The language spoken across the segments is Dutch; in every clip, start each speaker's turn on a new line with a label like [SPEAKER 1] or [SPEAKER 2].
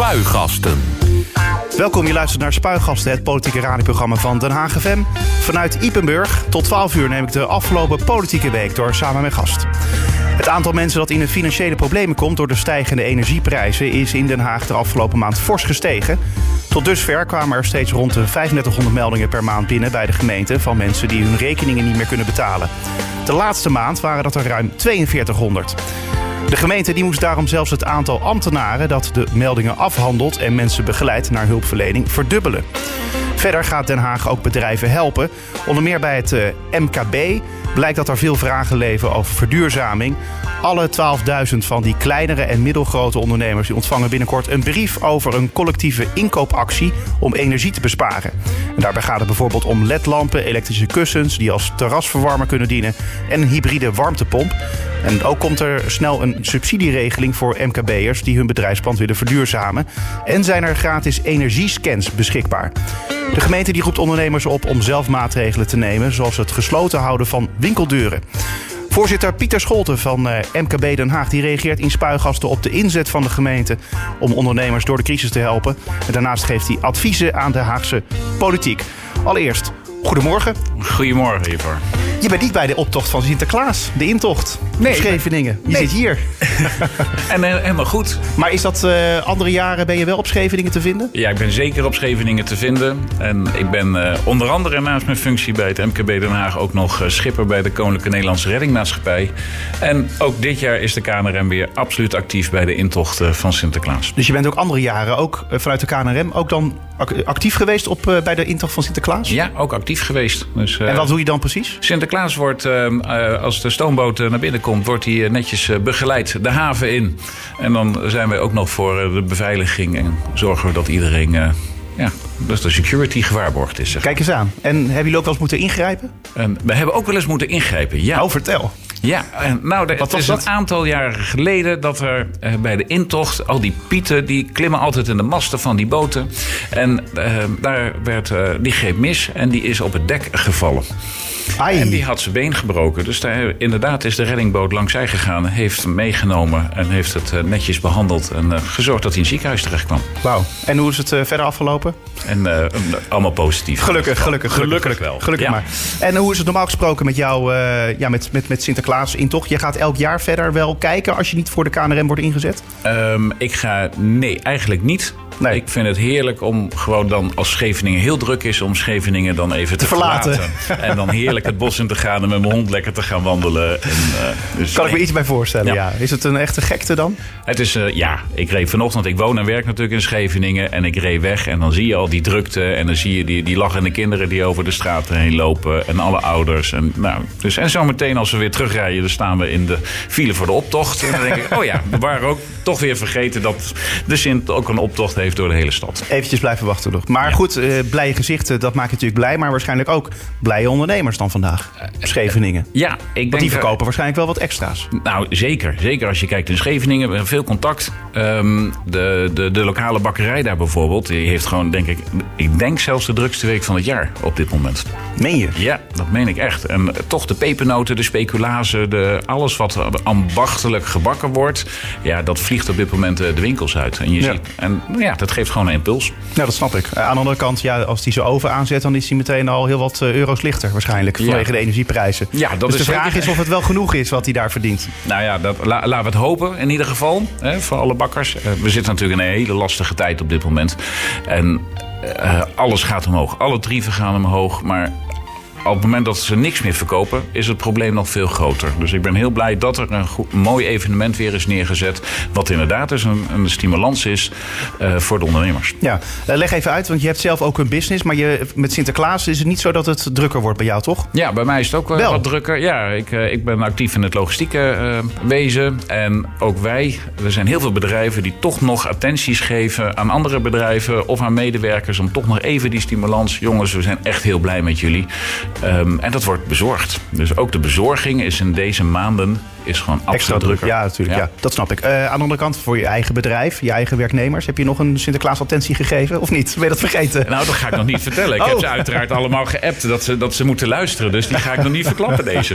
[SPEAKER 1] Spuigasten.
[SPEAKER 2] Welkom, je luistert naar Spuigasten, het politieke radioprogramma van Den Haag FM. Vanuit Ipenburg tot 12 uur neem ik de afgelopen politieke week door samen met gast. Het aantal mensen dat in de financiële problemen komt door de stijgende energieprijzen is in Den Haag de afgelopen maand fors gestegen. Tot dusver kwamen er steeds rond de 3500 meldingen per maand binnen bij de gemeente van mensen die hun rekeningen niet meer kunnen betalen. De laatste maand waren dat er ruim 4200. De gemeente die moest daarom zelfs het aantal ambtenaren dat de meldingen afhandelt en mensen begeleidt naar hulpverlening verdubbelen. Verder gaat Den Haag ook bedrijven helpen. Onder meer bij het eh, MKB blijkt dat er veel vragen leven over verduurzaming. Alle 12.000 van die kleinere en middelgrote ondernemers die ontvangen binnenkort een brief over een collectieve inkoopactie om energie te besparen. En daarbij gaat het bijvoorbeeld om ledlampen, elektrische kussens die als terrasverwarmer kunnen dienen en een hybride warmtepomp. En ook komt er snel een subsidieregeling voor MKB'ers die hun bedrijfspand willen verduurzamen. En zijn er gratis energiescans beschikbaar. De gemeente die roept ondernemers op om zelf maatregelen te nemen, zoals het gesloten houden van winkeldeuren. Voorzitter Pieter Scholten van eh, MKB Den Haag die reageert in spuigasten op de inzet van de gemeente om ondernemers door de crisis te helpen. En daarnaast geeft hij adviezen aan de Haagse politiek. Allereerst, goedemorgen.
[SPEAKER 3] Goedemorgen, Ivor.
[SPEAKER 2] Je bent niet bij de optocht van Sinterklaas, de intocht. Nee. Scheveningen. Je
[SPEAKER 3] Nee.
[SPEAKER 2] zit hier.
[SPEAKER 3] En eh, helemaal goed.
[SPEAKER 2] Maar is dat eh, andere jaren ben je wel op Scheveningen te vinden?
[SPEAKER 3] Ja, ik ben zeker op Scheveningen te vinden. En ik ben eh, onder andere naast mijn functie bij het MKB Den Haag ook nog schipper bij de Koninklijke Nederlandse Reddingmaatschappij. En ook dit jaar is de KNRM weer absoluut actief bij de intocht van Sinterklaas.
[SPEAKER 2] Dus je bent ook andere jaren, ook vanuit de KNRM, ook dan ac- actief geweest op, bij de intocht van Sinterklaas?
[SPEAKER 3] Ja, ook actief geweest. Dus,
[SPEAKER 2] En wat doe je dan precies?
[SPEAKER 3] Sinterklaas wordt, eh, eh, als de stoomboot eh, naar binnen komt, wordt hij eh, netjes begeleid de haven in. En dan zijn wij ook nog voor de beveiliging en zorgen we dat iedereen, ja, dat de security gewaarborgd is. Zeg.
[SPEAKER 2] Kijk eens aan. En hebben jullie ook wel eens moeten ingrijpen?
[SPEAKER 3] En we hebben ook wel eens moeten ingrijpen, ja.
[SPEAKER 2] Oh, vertel.
[SPEAKER 3] Ja, en nou, de- het is
[SPEAKER 2] dat?
[SPEAKER 3] een aantal jaren geleden dat er eh, bij de intocht... al die pieten, die klimmen altijd in de masten van die boten. En eh, daar werd, eh, die greep mis en die is op het dek gevallen.
[SPEAKER 2] Ai.
[SPEAKER 3] En die had zijn been gebroken. Dus daar, inderdaad is de reddingboot langzij gegaan. Heeft hem meegenomen en heeft het eh, netjes behandeld. En eh, gezorgd dat hij in het ziekenhuis terecht kwam.
[SPEAKER 2] Wauw. En hoe is het eh, verder afgelopen?
[SPEAKER 3] En allemaal positief.
[SPEAKER 2] Gelukkig, gelukkig.
[SPEAKER 3] Gelukkig wel.
[SPEAKER 2] Gelukkig maar. En hoe is het normaal gesproken met jou, ja, met, met, met Sinterklaas intocht? Je gaat elk jaar verder wel kijken als je niet voor de KNRM wordt ingezet?
[SPEAKER 3] Ehm, ik ga. Nee, eigenlijk niet.
[SPEAKER 2] Nee.
[SPEAKER 3] Ik vind het heerlijk om gewoon dan als Scheveningen heel druk is, om Scheveningen dan even te,
[SPEAKER 2] verlaten.
[SPEAKER 3] En dan heerlijk het bos in te gaan en met mijn hond lekker te gaan wandelen. En, eh, dus
[SPEAKER 2] Kan ik me iets bij voorstellen, ja.
[SPEAKER 3] Ja.
[SPEAKER 2] Is het een echte gekte dan?
[SPEAKER 3] Het is, eh, ja, ik reed vanochtend. Ik woon en werk natuurlijk in Scheveningen. En ik reed weg. En dan zie je al die drukte. En dan zie je die, die lachende kinderen die over de straten heen lopen. En alle ouders. En, nou, dus, en zometeen als we weer terugrijden, dan staan we in de file voor de optocht. En dan denk ik, oh ja, we waren ook toch weer vergeten dat de Sint ook een optocht heeft door de hele stad.
[SPEAKER 2] Eventjes blijven wachten nog. Maar
[SPEAKER 3] Ja.
[SPEAKER 2] goed, eh, blije gezichten, dat maakt je natuurlijk blij. Maar waarschijnlijk ook blije ondernemers dan vandaag. Op Scheveningen.
[SPEAKER 3] Ja, ik
[SPEAKER 2] Want
[SPEAKER 3] denk
[SPEAKER 2] die verkopen waarschijnlijk wel wat extra's.
[SPEAKER 3] Nou, zeker. Zeker als je kijkt in Scheveningen. Veel contact. Ehm, de, de, de lokale bakkerij daar bijvoorbeeld. Die heeft gewoon, denk ik... Ik denk zelfs de drukste week van het jaar op dit moment.
[SPEAKER 2] Meen je?
[SPEAKER 3] Ja, dat meen ik echt. En eh, toch de pepernoten, de speculazen, de, alles wat ambachtelijk gebakken wordt. Ja, dat vliegt op dit moment eh, de winkels uit. En, je
[SPEAKER 2] Ja.
[SPEAKER 3] ziet, en ja, dat geeft gewoon een impuls.
[SPEAKER 2] Nou, dat snap ik. Eh, aan de andere kant, ja, als die zo oven aanzet, dan is die meteen al heel wat eh, euro's lichter waarschijnlijk.
[SPEAKER 3] Ja.
[SPEAKER 2] Vanwege de energieprijzen.
[SPEAKER 3] Ja, dat
[SPEAKER 2] dus
[SPEAKER 3] is
[SPEAKER 2] de vraag
[SPEAKER 3] zeker-
[SPEAKER 2] is of het wel genoeg is wat hij daar verdient.
[SPEAKER 3] Nou ja, dat, la- laten we het hopen in ieder geval. Hè, voor alle bakkers. Eh, we zitten natuurlijk in een hele lastige tijd op dit moment. En alles gaat omhoog. Alle tarieven gaan omhoog. Maar op het moment dat ze niks meer verkopen, is het probleem nog veel groter. Dus ik ben heel blij dat er een, goed, mooi evenement weer is neergezet. Wat inderdaad dus een, een stimulans is eh, voor de ondernemers.
[SPEAKER 2] Ja, eh, leg even uit, want je hebt zelf ook een business. Maar je, met Sinterklaas is het niet zo dat het drukker wordt bij jou, toch?
[SPEAKER 3] Ja, bij mij is het ook eh,
[SPEAKER 2] Wel.
[SPEAKER 3] wat drukker. Ja, ik, ik ben actief in het logistieke wezen. En ook wij, er zijn heel veel bedrijven die toch nog attenties geven aan andere bedrijven of aan medewerkers. Om toch nog even die stimulans. Jongens, we zijn echt heel blij met jullie. Ehm, en dat wordt bezorgd. Dus ook de bezorging is in deze maanden is gewoon
[SPEAKER 2] Extra
[SPEAKER 3] absoluut
[SPEAKER 2] druk.
[SPEAKER 3] drukker.
[SPEAKER 2] Ja, natuurlijk. Ja. dat snap ik. Eh, aan de andere kant, voor je eigen bedrijf, je eigen werknemers, heb je nog een Sinterklaas-attentie gegeven? Of niet? Ben je dat vergeten?
[SPEAKER 3] Nou, dat ga ik nog niet vertellen. Ik heb
[SPEAKER 2] Oh.
[SPEAKER 3] ze uiteraard allemaal geappt dat ze, dat ze moeten luisteren. Dus die ga ik nog niet verklappen, deze.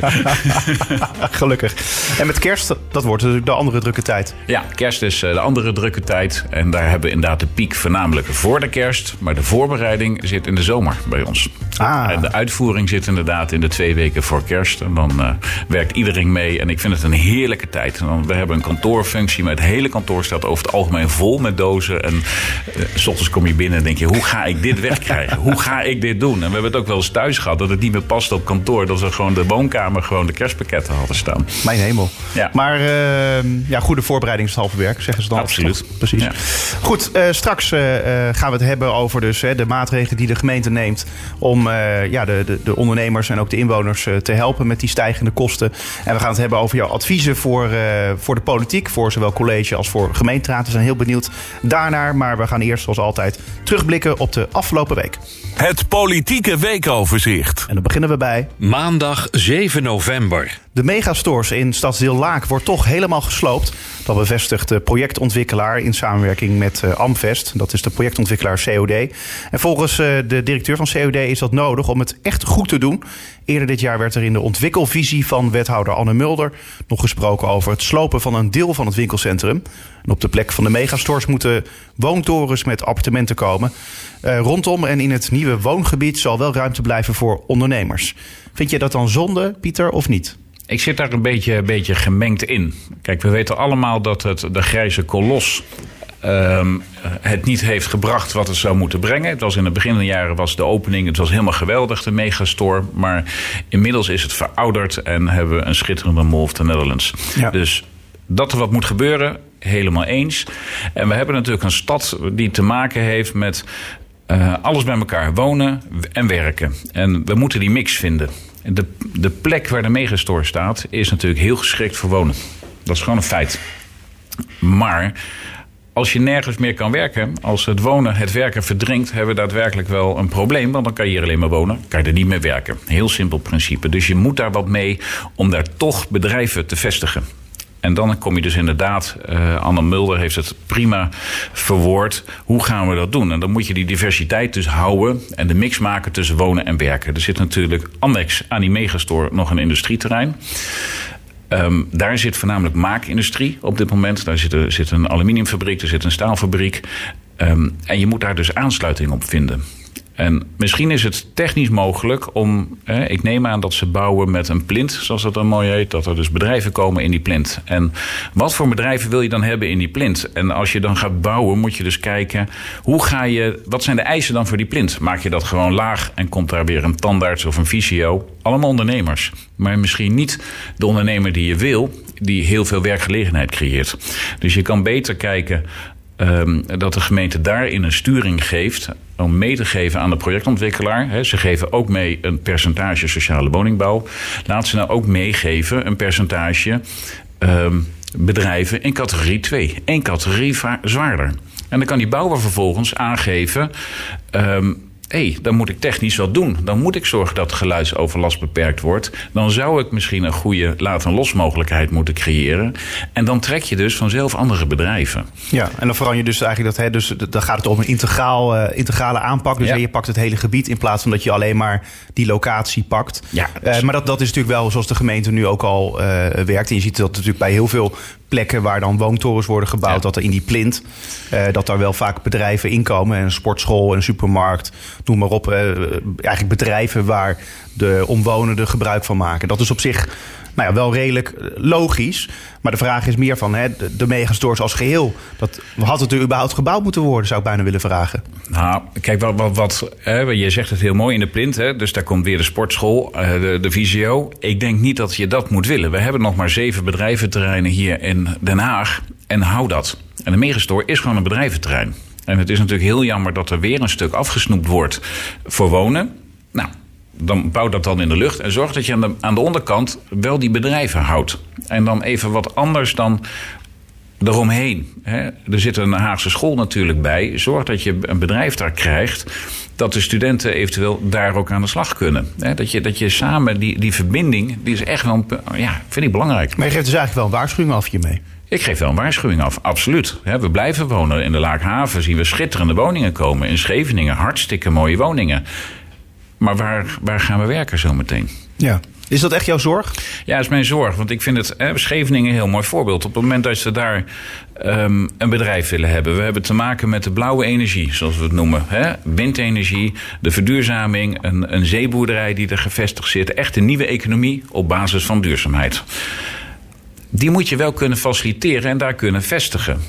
[SPEAKER 2] Gelukkig. En met kerst, dat wordt natuurlijk de andere drukke tijd.
[SPEAKER 3] Ja, kerst is eh, de andere drukke tijd. En daar hebben we inderdaad de piek voornamelijk voor de kerst. Maar de voorbereiding zit in de zomer bij ons.
[SPEAKER 2] Ah.
[SPEAKER 3] En de uitvoering zit inderdaad in de twee weken voor kerst. En dan eh, werkt iedereen mee. En ik vind het een heerlijke tijd. We hebben een kantoorfunctie, maar het hele kantoor staat over het algemeen vol met dozen. En s ochtends kom je binnen en denk je, hoe ga ik dit wegkrijgen? hoe ga ik dit doen? En we hebben het ook wel eens thuis gehad dat het niet meer past op kantoor. Dat we gewoon de woonkamer gewoon de kerstpakketten hadden staan.
[SPEAKER 2] Mijn hemel.
[SPEAKER 3] Ja.
[SPEAKER 2] Maar eh, ja, goede voorbereiding is het halve werk, zeggen ze dan.
[SPEAKER 3] Absoluut.
[SPEAKER 2] Precies.
[SPEAKER 3] Ja.
[SPEAKER 2] Goed, eh, straks eh, gaan we het hebben over dus, de maatregelen die de gemeente neemt... om ja, de, de, de ondernemers en ook de inwoners te helpen met die stijgende kosten. En we gaan het hebben over jouw adviezen voor, eh, voor de politiek... voor zowel college als voor gemeenteraad. We zijn heel benieuwd daarnaar. Maar we gaan eerst, zoals altijd, terugblikken op de afgelopen week.
[SPEAKER 1] Het politieke weekoverzicht.
[SPEAKER 2] En dan beginnen we bij
[SPEAKER 4] Maandag 7 november.
[SPEAKER 2] De megastores in Stadsdeel Laak wordt toch helemaal gesloopt. Dat bevestigt de projectontwikkelaar in samenwerking met eh, Amvest. Dat is de projectontwikkelaar COD. En volgens eh, de directeur van COD is dat nodig om het echt goed te doen. Eerder dit jaar werd er in de ontwikkelvisie van wethouder Anne Mulder nog gesproken over het slopen van een deel van het winkelcentrum. En op de plek van de megastores moeten woontorens met appartementen komen. Eh, rondom en in het nieuwe woongebied zal wel ruimte blijven voor ondernemers. Vind je dat dan zonde, Pieter, of niet?
[SPEAKER 3] Ik zit daar een beetje, een beetje gemengd in. Kijk, we weten allemaal dat het, de grijze kolos ehm, het niet heeft gebracht wat het zou moeten brengen. Het was in het begin van de jaren was de opening, het was helemaal geweldig, de megastore. Maar inmiddels is het verouderd en hebben we een schitterende Mall of the Netherlands.
[SPEAKER 2] Ja.
[SPEAKER 3] Dus dat er wat moet gebeuren, helemaal eens. En we hebben natuurlijk een stad die te maken heeft met eh, alles bij elkaar. Wonen en werken. En we moeten die mix vinden. De, de plek waar de megastore staat is natuurlijk heel geschikt voor wonen. Dat is gewoon een feit. Maar als je nergens meer kan werken, als het wonen het werken verdringt, hebben we daadwerkelijk wel een probleem. Want dan kan je hier alleen maar wonen, kan je er niet meer werken. Heel simpel principe. Dus je moet daar wat mee om daar toch bedrijven te vestigen. En dan kom je dus inderdaad, eh Anne Mulder heeft het prima verwoord. Hoe gaan we dat doen? En dan moet je die diversiteit dus houden en de mix maken tussen wonen en werken. Er zit natuurlijk annex aan die megastore nog een industrieterrein. Ehm, daar zit voornamelijk maakindustrie op dit moment. Daar zit, zit een aluminiumfabriek, er zit een staalfabriek. Ehm, en je moet daar dus aansluiting op vinden. En misschien is het technisch mogelijk om. Ik neem aan dat ze bouwen met een plint, zoals dat dan mooi heet. Dat er dus bedrijven komen in die plint. En wat voor bedrijven wil je dan hebben in die plint? En als je dan gaat bouwen, moet je dus kijken. Hoe ga je. Wat zijn de eisen dan voor die plint? Maak je dat gewoon laag en komt daar weer een tandarts of een fysio? Allemaal ondernemers. Maar misschien niet de ondernemer die je wil, die heel veel werkgelegenheid creëert. Dus je kan beter kijken. Ehm, dat de gemeente daarin een sturing geeft om mee te geven aan de projectontwikkelaar. Ze geven ook mee een percentage sociale woningbouw. Laat ze nou ook meegeven een percentage ehm, bedrijven in categorie 2. Eén categorie zwaarder. En dan kan die bouwer vervolgens aangeven... ehm, hé, dan moet ik technisch wat doen. Dan moet ik zorgen dat geluidsoverlast beperkt wordt. Dan zou ik misschien een goede laat- en losmogelijkheid moeten creëren. En dan trek je dus vanzelf andere bedrijven.
[SPEAKER 2] Ja, en dan verander je dus eigenlijk dat, hè, dus dan gaat het om een integraal, eh, integrale aanpak. Dus
[SPEAKER 3] Ja.
[SPEAKER 2] je pakt het hele gebied in plaats van dat je alleen maar die locatie pakt.
[SPEAKER 3] Ja.
[SPEAKER 2] Eh, maar dat, dat is natuurlijk wel zoals de gemeente nu ook al eh, werkt. En je ziet dat natuurlijk bij heel veel plekken waar dan woontorens worden gebouwd,
[SPEAKER 3] Ja.
[SPEAKER 2] dat er in die plint, eh, dat daar wel vaak bedrijven inkomen. Een sportschool, een supermarkt, noem maar op. eh, eigenlijk bedrijven waar de omwonenden gebruik van maken. Dat is op zich nou ja, wel redelijk eh, logisch. Maar de vraag is meer van hè, de, de megastores als geheel. Dat, had het er überhaupt gebouwd moeten worden, zou ik bijna willen vragen.
[SPEAKER 3] Nou, kijk, wat, wat, je zegt het heel mooi in de plint. Hè, dus daar komt weer de sportschool, eh, de, de visio. Ik denk niet dat je dat moet willen. We hebben nog maar zeven bedrijventerreinen hier in Den Haag. En hou dat. En de megastore is gewoon een bedrijventerrein. En het is natuurlijk heel jammer dat er weer een stuk afgesnoept wordt voor wonen. Nou, dan bouw dat dan in de lucht en zorg dat je aan de, aan de onderkant wel die bedrijven houdt. En dan even wat anders dan eromheen. Hè. Er zit een Haagse school natuurlijk bij. Zorg dat je een bedrijf daar krijgt dat de studenten eventueel daar ook aan de slag kunnen. Hè, dat, je, dat je samen, die, die verbinding, die is echt wel, een- ja, vind ik belangrijk.
[SPEAKER 2] Maar je geeft dus eigenlijk wel een waarschuwing af hiermee.
[SPEAKER 3] Ik geef wel een waarschuwing af, absoluut. We blijven wonen. In de Laakhaven zien we schitterende woningen komen. In Scheveningen hartstikke mooie woningen. Maar waar, waar gaan we werken zometeen?
[SPEAKER 2] Ja. Is dat echt jouw zorg?
[SPEAKER 3] Ja, dat is mijn zorg. Want ik vind het hè, Scheveningen een heel mooi voorbeeld. Op het moment dat ze daar ehm, een bedrijf willen hebben. We hebben te maken met de blauwe energie, zoals we het noemen. Hè? Windenergie, de verduurzaming, een, een zeeboerderij die er gevestigd zit. Echt een nieuwe economie op basis van duurzaamheid. Die moet je wel kunnen faciliteren en daar kunnen vestigen.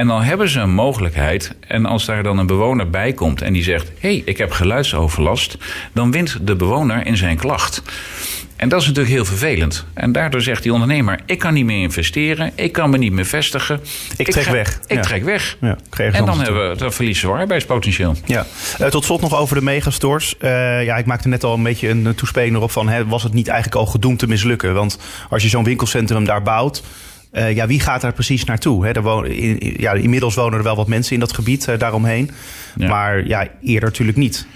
[SPEAKER 3] En dan hebben ze een mogelijkheid. En als daar dan een bewoner bij komt en die zegt: Hé, hey, ik heb geluidsoverlast. Dan wint de bewoner in zijn klacht. En dat is natuurlijk heel vervelend. En daardoor zegt die ondernemer: Ik kan niet meer investeren. Ik kan me niet meer vestigen.
[SPEAKER 2] Ik trek
[SPEAKER 3] ga-
[SPEAKER 2] weg.
[SPEAKER 3] Ik
[SPEAKER 2] Ja.
[SPEAKER 3] trek weg.
[SPEAKER 2] Ja,
[SPEAKER 3] en dan, hebben we, dan verliezen we arbeidspotentieel.
[SPEAKER 2] Ja. Eh, tot slot nog over de megastores. Eh, ja, ik maakte net al een beetje een toespeling erop van... Hè, was het niet eigenlijk al gedoemd te mislukken? Want als je zo'n winkelcentrum daar bouwt... eh, ja, wie gaat daar precies naartoe? Hè, er wonen, in- ja, inmiddels wonen er wel wat mensen in dat gebied eh, daaromheen.
[SPEAKER 3] Ja.
[SPEAKER 2] Maar ja, eerder natuurlijk niet.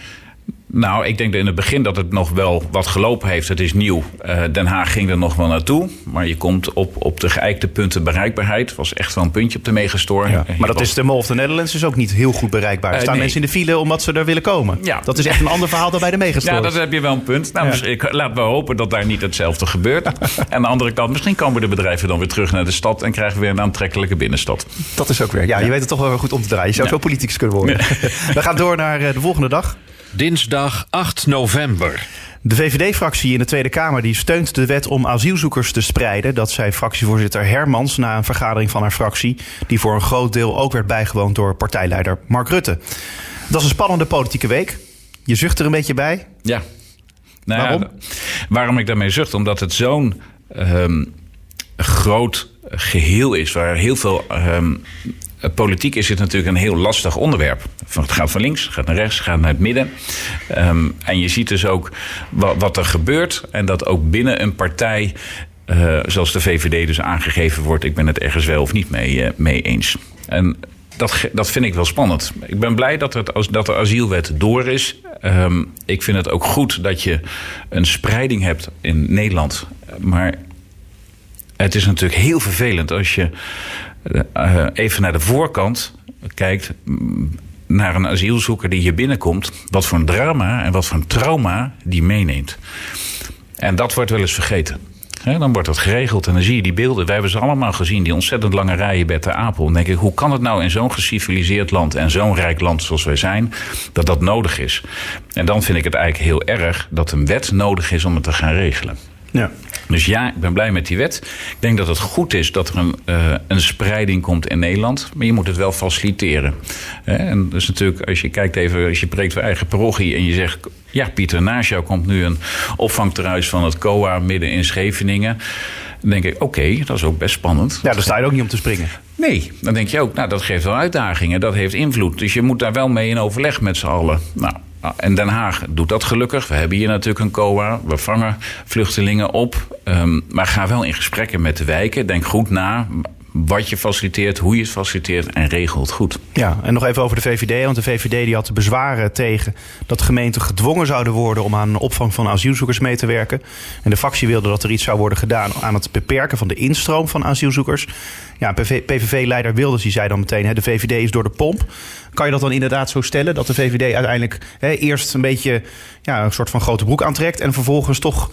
[SPEAKER 3] Nou, ik denk dat in het begin dat het nog wel wat gelopen heeft. Het is nieuw. Eh, Den Haag ging er nog wel naartoe. Maar je komt op, op de geëikte punten bereikbaarheid. was echt wel een puntje op de megastore.
[SPEAKER 2] Ja. Maar dat
[SPEAKER 3] was-
[SPEAKER 2] is de Mall of the Netherlands is ook niet heel goed bereikbaar. Er
[SPEAKER 3] Eh,
[SPEAKER 2] staan
[SPEAKER 3] nee.
[SPEAKER 2] mensen in de file omdat ze er willen komen.
[SPEAKER 3] Ja.
[SPEAKER 2] Dat is echt een ander verhaal dan bij de megastores.
[SPEAKER 3] Ja, dat heb je wel een punt. Nou,
[SPEAKER 2] Ja.
[SPEAKER 3] dus ik, laten we hopen dat daar niet hetzelfde gebeurt. Aan de andere kant, misschien komen de bedrijven dan weer terug naar de stad... en krijgen we weer een aantrekkelijke binnenstad.
[SPEAKER 2] Dat is ook weer. Ja, je weet het toch wel weer goed om te draaien. Je zou
[SPEAKER 3] Ja.
[SPEAKER 2] veel politicus kunnen worden. We gaan door naar eh, de volgende dag.
[SPEAKER 4] Dinsdag 8 november.
[SPEAKER 2] De VVD-fractie in de Tweede Kamer die steunt de wet om asielzoekers te spreiden. Dat zei fractievoorzitter Hermans na een vergadering van haar fractie. Die voor een groot deel ook werd bijgewoond door partijleider Mark Rutte. Dat is een spannende politieke week. Je zucht er een beetje bij.
[SPEAKER 3] Ja. Nou ja,
[SPEAKER 2] Waarom?
[SPEAKER 3] waarom ik daarmee zucht? Omdat het zo'n ehm, groot geheel is... waar heel veel... ehm, Politiek is het natuurlijk een heel lastig onderwerp. Van- Het gaat van links, gaat naar rechts, gaat naar het midden. Ehm, en je ziet dus ook wat, wat er gebeurt. En dat ook binnen een partij, eh, zoals de VVD dus aangegeven wordt... ik ben het ergens wel of niet mee, eh, mee eens. En dat, dat vind ik wel spannend. Ik ben blij dat, het, dat de asielwet door is. Ehm, ik vind het ook goed dat je een spreiding hebt in Nederland. Maar het is natuurlijk heel vervelend als je eh, even naar de voorkant kijkt. mm, Naar een asielzoeker die hier binnenkomt. Wat voor een drama en wat voor een trauma die meeneemt. En dat wordt wel eens vergeten. Dan wordt dat geregeld en dan zie je die beelden. Wij hebben ze allemaal gezien, die ontzettend lange rijen bij de Apel. Dan denk ik, hoe kan het nou in zo'n geciviliseerd land en zo'n rijk land zoals wij zijn, dat dat nodig is? En dan vind ik het eigenlijk heel erg dat een wet nodig is om het te gaan regelen.
[SPEAKER 2] Ja.
[SPEAKER 3] Dus ja, ik ben blij met die wet. Ik denk dat het goed is dat er een, eh, een spreiding komt in Nederland. Maar je moet het wel faciliteren. Hè, en dus natuurlijk, als je kijkt even, als je preekt voor eigen parochie en je zegt. Ja, Pieter, naast jou komt nu een opvangtehuis van het COA midden in Scheveningen. Dan denk ik, oké, dat is ook best spannend.
[SPEAKER 2] ja, daar sta je ook niet om te springen.
[SPEAKER 3] Nee, dan denk je ook, nou, dat geeft wel uitdagingen, dat heeft invloed. Dus je moet daar wel mee in overleg met z'n allen. Nou, en Den Haag doet dat gelukkig. We hebben hier natuurlijk een COA, we vangen vluchtelingen op. Ehm, maar ga wel in gesprekken met de wijken. Denk goed na wat je faciliteert, hoe je het faciliteert en regel het goed.
[SPEAKER 2] Ja, en nog even over de VVD. Want de VVD die had bezwaren tegen dat gemeenten gedwongen zouden worden om aan opvang van asielzoekers mee te werken. En de fractie wilde dat er iets zou worden gedaan aan het beperken van de instroom van asielzoekers. Ja, PVV-leider Wilders die zei dan meteen: hè, de VVD is door de pomp. Kan je dat dan inderdaad zo stellen? Dat de VVD uiteindelijk hè, eerst een beetje ja, een soort van grote broek aantrekt en vervolgens toch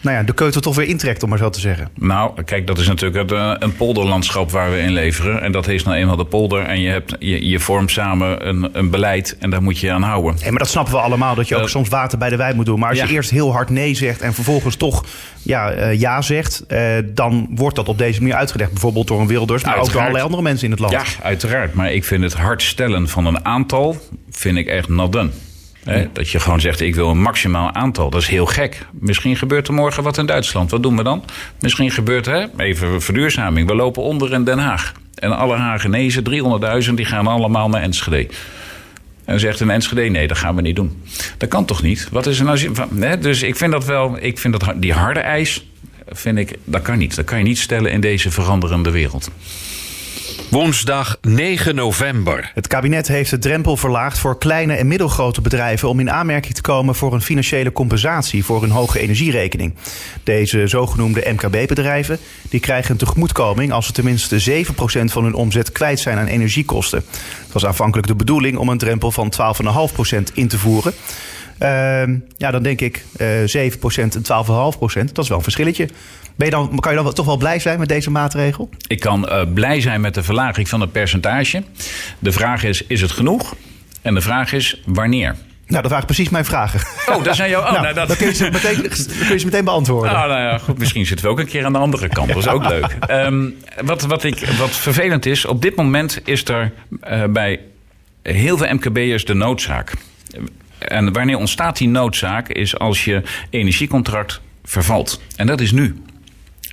[SPEAKER 2] nou ja, de keutel toch weer intrekt, om maar zo te zeggen.
[SPEAKER 3] Nou, kijk, dat is natuurlijk het, eh, een polderlandschap waar we in leveren. En dat is nou eenmaal de polder. En je, hebt, je, je vormt samen een, een beleid en daar moet je aan houden.
[SPEAKER 2] Maar dat snappen we allemaal, dat je ook
[SPEAKER 3] Eh,
[SPEAKER 2] soms water bij de wijn moet doen. Maar als
[SPEAKER 3] ja.
[SPEAKER 2] je eerst heel hard nee zegt en vervolgens toch ja, eh, ja zegt... dan wordt dat op deze manier uitgelegd. Bijvoorbeeld door een Wilders, maar ook door allerlei andere mensen in het land.
[SPEAKER 3] Ja, uiteraard. Maar ik vind het hard stellen van een aantal, vind ik echt not done. Hè, dat je gewoon zegt, ik wil een maximaal aantal. Dat is heel gek. Misschien gebeurt er morgen wat in Duitsland. Wat doen we dan? Misschien gebeurt er, even verduurzaming. We lopen onder in Den Haag. En alle Hagenezen, 300.000, die gaan allemaal naar Enschede. En zegt een Enschede, nee, dat gaan we niet doen. Dat kan toch niet? Wat is er nou... Hè? Dus ik vind dat wel... Ik vind dat die harde eis, vind ik, dat kan niet. Dat kan je niet stellen in deze veranderende wereld.
[SPEAKER 4] Woensdag 9 november.
[SPEAKER 2] Het kabinet heeft de drempel verlaagd voor kleine en middelgrote bedrijven om in aanmerking te komen voor een financiële compensatie voor hun hoge energierekening. Deze zogenoemde MKB-bedrijven die krijgen een tegemoetkoming als ze tenminste 7% van hun omzet kwijt zijn aan energiekosten. Het was aanvankelijk de bedoeling om een drempel van 12,5% in te voeren. Ehm, ja, dan denk ik eh 7% en 12,5%. Dat is wel een verschilletje. Ben je dan, kan je dan toch wel blij zijn met deze maatregel?
[SPEAKER 3] Ik kan eh, blij zijn met de verlaging van het percentage. De vraag is, is het genoeg? En de vraag is, wanneer?
[SPEAKER 2] Nou, dat waren precies mijn vragen.
[SPEAKER 3] Oh, daar zijn jou... Oh,
[SPEAKER 2] nou,
[SPEAKER 3] nou, dat...
[SPEAKER 2] dan, kun je ze meteen, kun je ze meteen beantwoorden.
[SPEAKER 3] Nou, nou ja, goed, misschien zitten we ook een keer aan de andere kant. Dat is ook leuk. Ehm, wat, wat, ik, wat vervelend is, op dit moment is er eh, bij heel veel MKB'ers de noodzaak. En wanneer ontstaat die noodzaak is als je energiecontract vervalt. En dat is nu.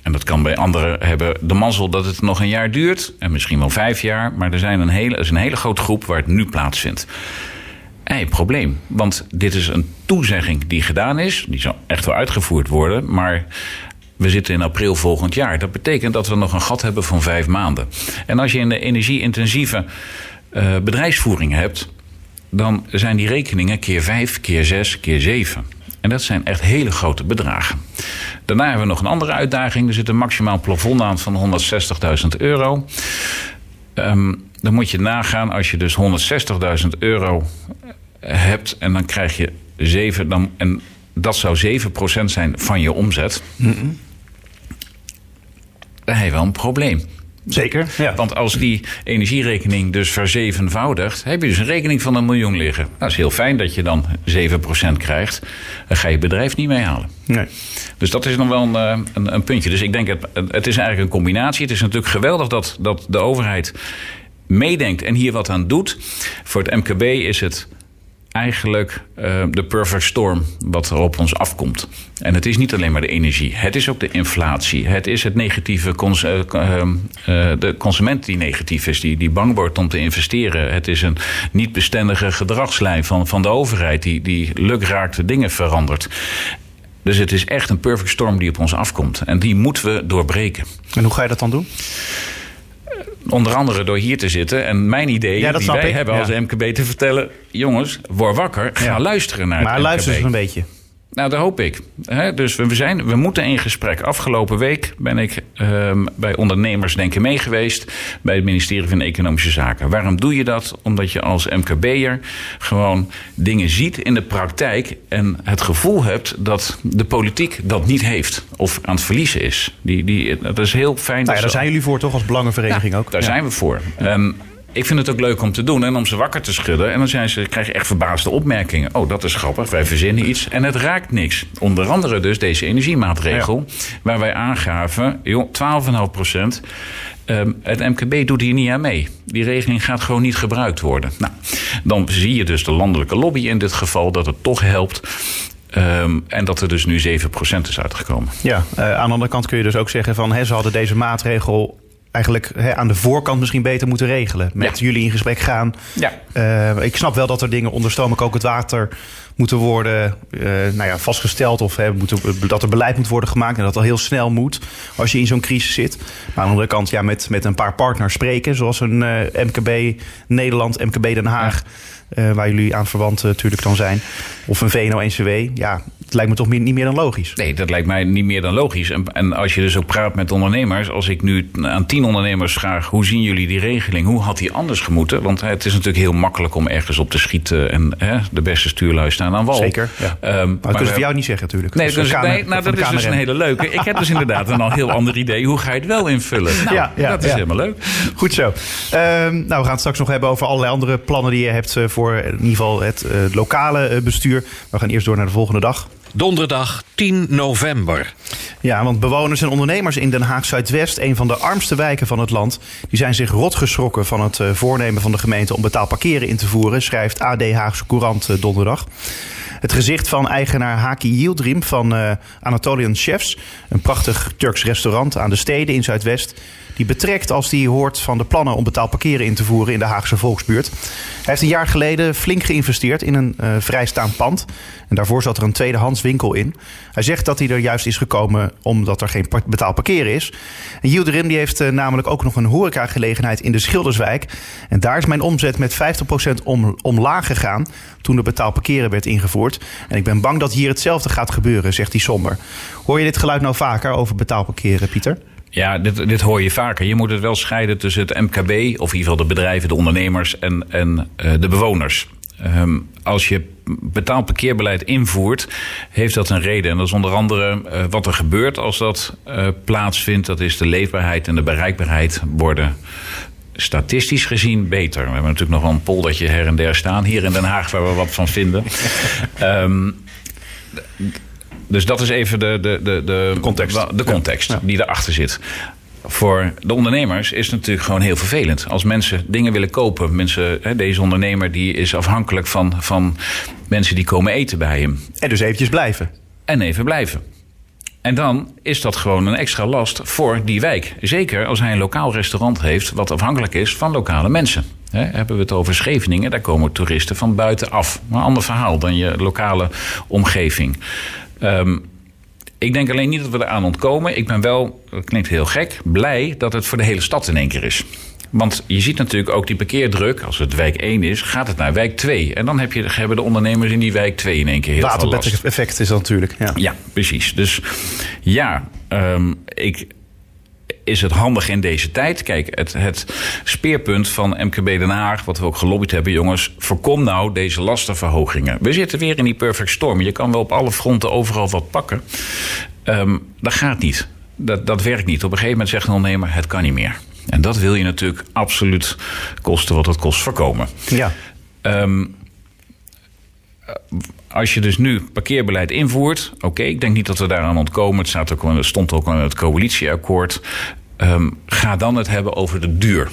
[SPEAKER 3] En dat kan bij anderen hebben de mazzel dat het nog een jaar duurt. En misschien wel vijf jaar. Maar er, zijn een hele, is een hele grote groep waar het nu plaatsvindt. Hey, probleem. Want dit is een toezegging die gedaan is. Die zal echt wel uitgevoerd worden. Maar we zitten in april volgend jaar. Dat betekent dat we nog een gat hebben van vijf maanden. En als je de energie-intensieve eh, bedrijfsvoering hebt. dan zijn die rekeningen keer vijf, keer zes, keer zeven. En dat zijn echt hele grote bedragen. Daarna hebben we nog een andere uitdaging. Er zit een maximaal plafond aan van 160.000 euro. Ehm, dan moet je nagaan als je dus 160.000 euro hebt en dan krijg je 7, dan, en dat zou 7% zijn van je omzet. Dan heb je wel een probleem.
[SPEAKER 2] Zeker. Ja.
[SPEAKER 3] Want als die energierekening dus verzevenvoudigt, heb je dus een rekening van een miljoen liggen. Nou, is heel fijn dat je dan 7% krijgt. Dan ga je bedrijf niet meehalen.
[SPEAKER 2] Nee.
[SPEAKER 3] Dus dat is nog wel een, eh, een, een puntje. Dus ik denk, het, het is eigenlijk een combinatie. Het is natuurlijk geweldig dat, dat de overheid meedenkt en hier wat aan doet. Voor het MKB is het eigenlijk eh, de perfect storm wat er op ons afkomt. En het is niet alleen maar de energie. Het is ook de inflatie. Het is het negatieve cons eh, eh, eh, de consument die negatief is, die, die bang wordt om te investeren. Het is een niet bestendige gedragslijn van, van de overheid die, die lukraakte dingen verandert. Dus het is echt een perfect storm die op ons afkomt. En die moeten we doorbreken.
[SPEAKER 2] En hoe ga je dat dan doen?
[SPEAKER 3] Onder andere door hier te zitten en mijn ideeën
[SPEAKER 2] Ja,
[SPEAKER 3] die wij
[SPEAKER 2] ik,
[SPEAKER 3] hebben als MKB te vertellen. Jongens, word wakker, ga luisteren naar
[SPEAKER 2] Maar
[SPEAKER 3] het
[SPEAKER 2] luister
[SPEAKER 3] MKB.
[SPEAKER 2] eens een beetje.
[SPEAKER 3] Nou, dat hoop ik. Dus we, zijn, we moeten in gesprek. Afgelopen week ben ik ehm, bij ondernemers denken mee geweest... bij het ministerie van Economische Zaken. Waarom doe je dat? Omdat je als MKB'er gewoon dingen ziet in de praktijk... en het gevoel hebt dat de politiek dat niet heeft of aan het verliezen is. Die, die, dat is heel fijn.
[SPEAKER 2] Nou ja, daar zijn jullie voor toch als belangenvereniging ook?
[SPEAKER 3] daar
[SPEAKER 2] Ja.
[SPEAKER 3] zijn we voor. Ehm, ik vind het ook leuk om te doen en om ze wakker te schudden. En dan zijn ze, krijg je echt verbaasde opmerkingen. Oh, dat is grappig, wij verzinnen iets. En het raakt niks. Onder andere dus deze energiemaatregel. Waar wij aangaven, joh, 12,5 procent. Ehm, het MKB doet hier niet aan mee. Die regeling gaat gewoon niet gebruikt worden. Nou, dan zie je dus de landelijke lobby in dit geval dat het toch helpt. Ehm, en dat er dus nu 7% is uitgekomen.
[SPEAKER 2] Ja, eh, aan de andere kant kun je dus ook zeggen van ze hadden deze maatregel eigenlijk hè, aan de voorkant misschien beter moeten regelen. Met
[SPEAKER 3] Ja.
[SPEAKER 2] jullie in gesprek gaan.
[SPEAKER 3] Ja.
[SPEAKER 2] Eh, ik snap wel dat er dingen onder stoom ook het water moeten worden eh, nou ja, vastgesteld. Of hè, moeten, dat er beleid moet worden gemaakt. En dat al heel snel moet als je in zo'n crisis zit. Maar aan de andere kant ja, met, met een paar partners spreken. Zoals een eh, MKB Nederland, MKB Den Haag. waar jullie aan verwant natuurlijk dan zijn. Of een VNO-NCW. Ja, het lijkt me toch meer, niet meer dan logisch.
[SPEAKER 3] Nee, dat lijkt mij niet meer dan logisch. En, en als je dus ook praat met ondernemers, als ik nu aan tien ondernemers vraag: hoe zien jullie die regeling? Hoe had die anders gemoeten? Want hè, het is natuurlijk heel makkelijk om ergens op te schieten en hè, de beste stuurlui staan aan wal.
[SPEAKER 2] Zeker, ja.
[SPEAKER 3] Ehm,
[SPEAKER 2] Maar dat kunnen ze
[SPEAKER 3] we-
[SPEAKER 2] voor jou niet zeggen natuurlijk.
[SPEAKER 3] Nee,
[SPEAKER 2] Dat is
[SPEAKER 3] dus,
[SPEAKER 2] een kamer-
[SPEAKER 3] nee nou, dat is dus een
[SPEAKER 2] KNRM.
[SPEAKER 3] hele leuke. Ik heb dus inderdaad een al heel ander idee. Hoe ga je het wel invullen? Nou,
[SPEAKER 2] Ja, ja,
[SPEAKER 3] dat is helemaal leuk.
[SPEAKER 2] Goed zo. Ehm, nou, we gaan het straks nog hebben over allerlei andere plannen die je hebt eh, voor in ieder geval het eh, lokale eh, bestuur. We gaan eerst door naar de volgende dag.
[SPEAKER 4] Donderdag 10 november.
[SPEAKER 2] Ja, want bewoners en ondernemers in Den Haag Zuidwest, een van de armste wijken van het land, die zijn zich rot geschrokken van het eh, voornemen van de gemeente om betaald parkeren in te voeren, schrijft AD Haagse Courant eh, donderdag. Het gezicht van eigenaar Haki Yildirim van eh, Anatolian Chefs, een prachtig Turks restaurant aan de steden in Zuidwest, die betrekt als hij hoort van de plannen om betaald parkeren in te voeren in de Haagse Volksbuurt. Hij heeft een jaar geleden flink geïnvesteerd in een uh, vrijstaand pand. En daarvoor zat er een tweedehands winkel in. Hij zegt dat hij er juist is gekomen omdat er geen betaald parkeren is. En Yildirim die heeft uh, namelijk ook nog een horecagelegenheid in de Schilderswijk. En daar is mijn omzet met 50% om, omlaag gegaan toen er betaald parkeren werd ingevoerd. En ik ben bang dat hier hetzelfde gaat gebeuren, zegt hij somber. Hoor je dit geluid nou vaker over betaald parkeren, Pieter?
[SPEAKER 3] Ja, dit, dit hoor je vaker. Je moet het wel scheiden tussen het MKB, of in ieder geval de bedrijven, de ondernemers en, en uh, de bewoners. Um, als je betaald parkeerbeleid invoert, heeft dat een reden. En dat is onder andere uh, wat er gebeurt als dat uh, plaatsvindt. Dat is de leefbaarheid en de bereikbaarheid worden statistisch gezien beter. We hebben natuurlijk nog wel een poldertje her en der staan hier in Den Haag waar we wat van vinden. um, dus dat is even de, de, de, de
[SPEAKER 2] context,
[SPEAKER 3] de context ja. die erachter zit. Voor de ondernemers is het natuurlijk gewoon heel vervelend. Als mensen dingen willen kopen. Mensen, deze ondernemer die is afhankelijk van, van mensen die komen eten bij hem.
[SPEAKER 2] En dus eventjes blijven.
[SPEAKER 3] En even blijven. En dan is dat gewoon een extra last voor die wijk. Zeker als hij een lokaal restaurant heeft wat afhankelijk is van lokale mensen. He, hebben we het over Scheveningen, daar komen toeristen van buitenaf. Maar een ander verhaal dan je lokale omgeving. Um, ik denk alleen niet dat we eraan ontkomen. Ik ben wel, dat klinkt heel gek, blij dat het voor de hele stad in één keer is. Want je ziet natuurlijk ook die parkeerdruk. Als het wijk 1 is, gaat het naar wijk 2. En dan heb je, hebben de ondernemers in die wijk 2 in één keer heel veel last.
[SPEAKER 2] effect is dat natuurlijk. Ja,
[SPEAKER 3] ja precies. Dus ja, um, ik, is het handig in deze tijd? Kijk, het, het speerpunt van MKB Den Haag, wat we ook gelobbyd hebben, jongens, voorkom nou deze lastenverhogingen. We zitten weer in die perfect storm. Je kan wel op alle fronten overal wat pakken. Um, dat gaat niet. Dat, dat werkt niet. Op een gegeven moment zegt een ondernemer: het kan niet meer. En dat wil je natuurlijk absoluut kosten wat het kost voorkomen.
[SPEAKER 2] Ja.
[SPEAKER 3] Um, als je dus nu parkeerbeleid invoert, oké, okay, ik denk niet dat we daaraan ontkomen. Het staat ook, het stond ook in het coalitieakkoord. Um, ga dan het hebben over de duur.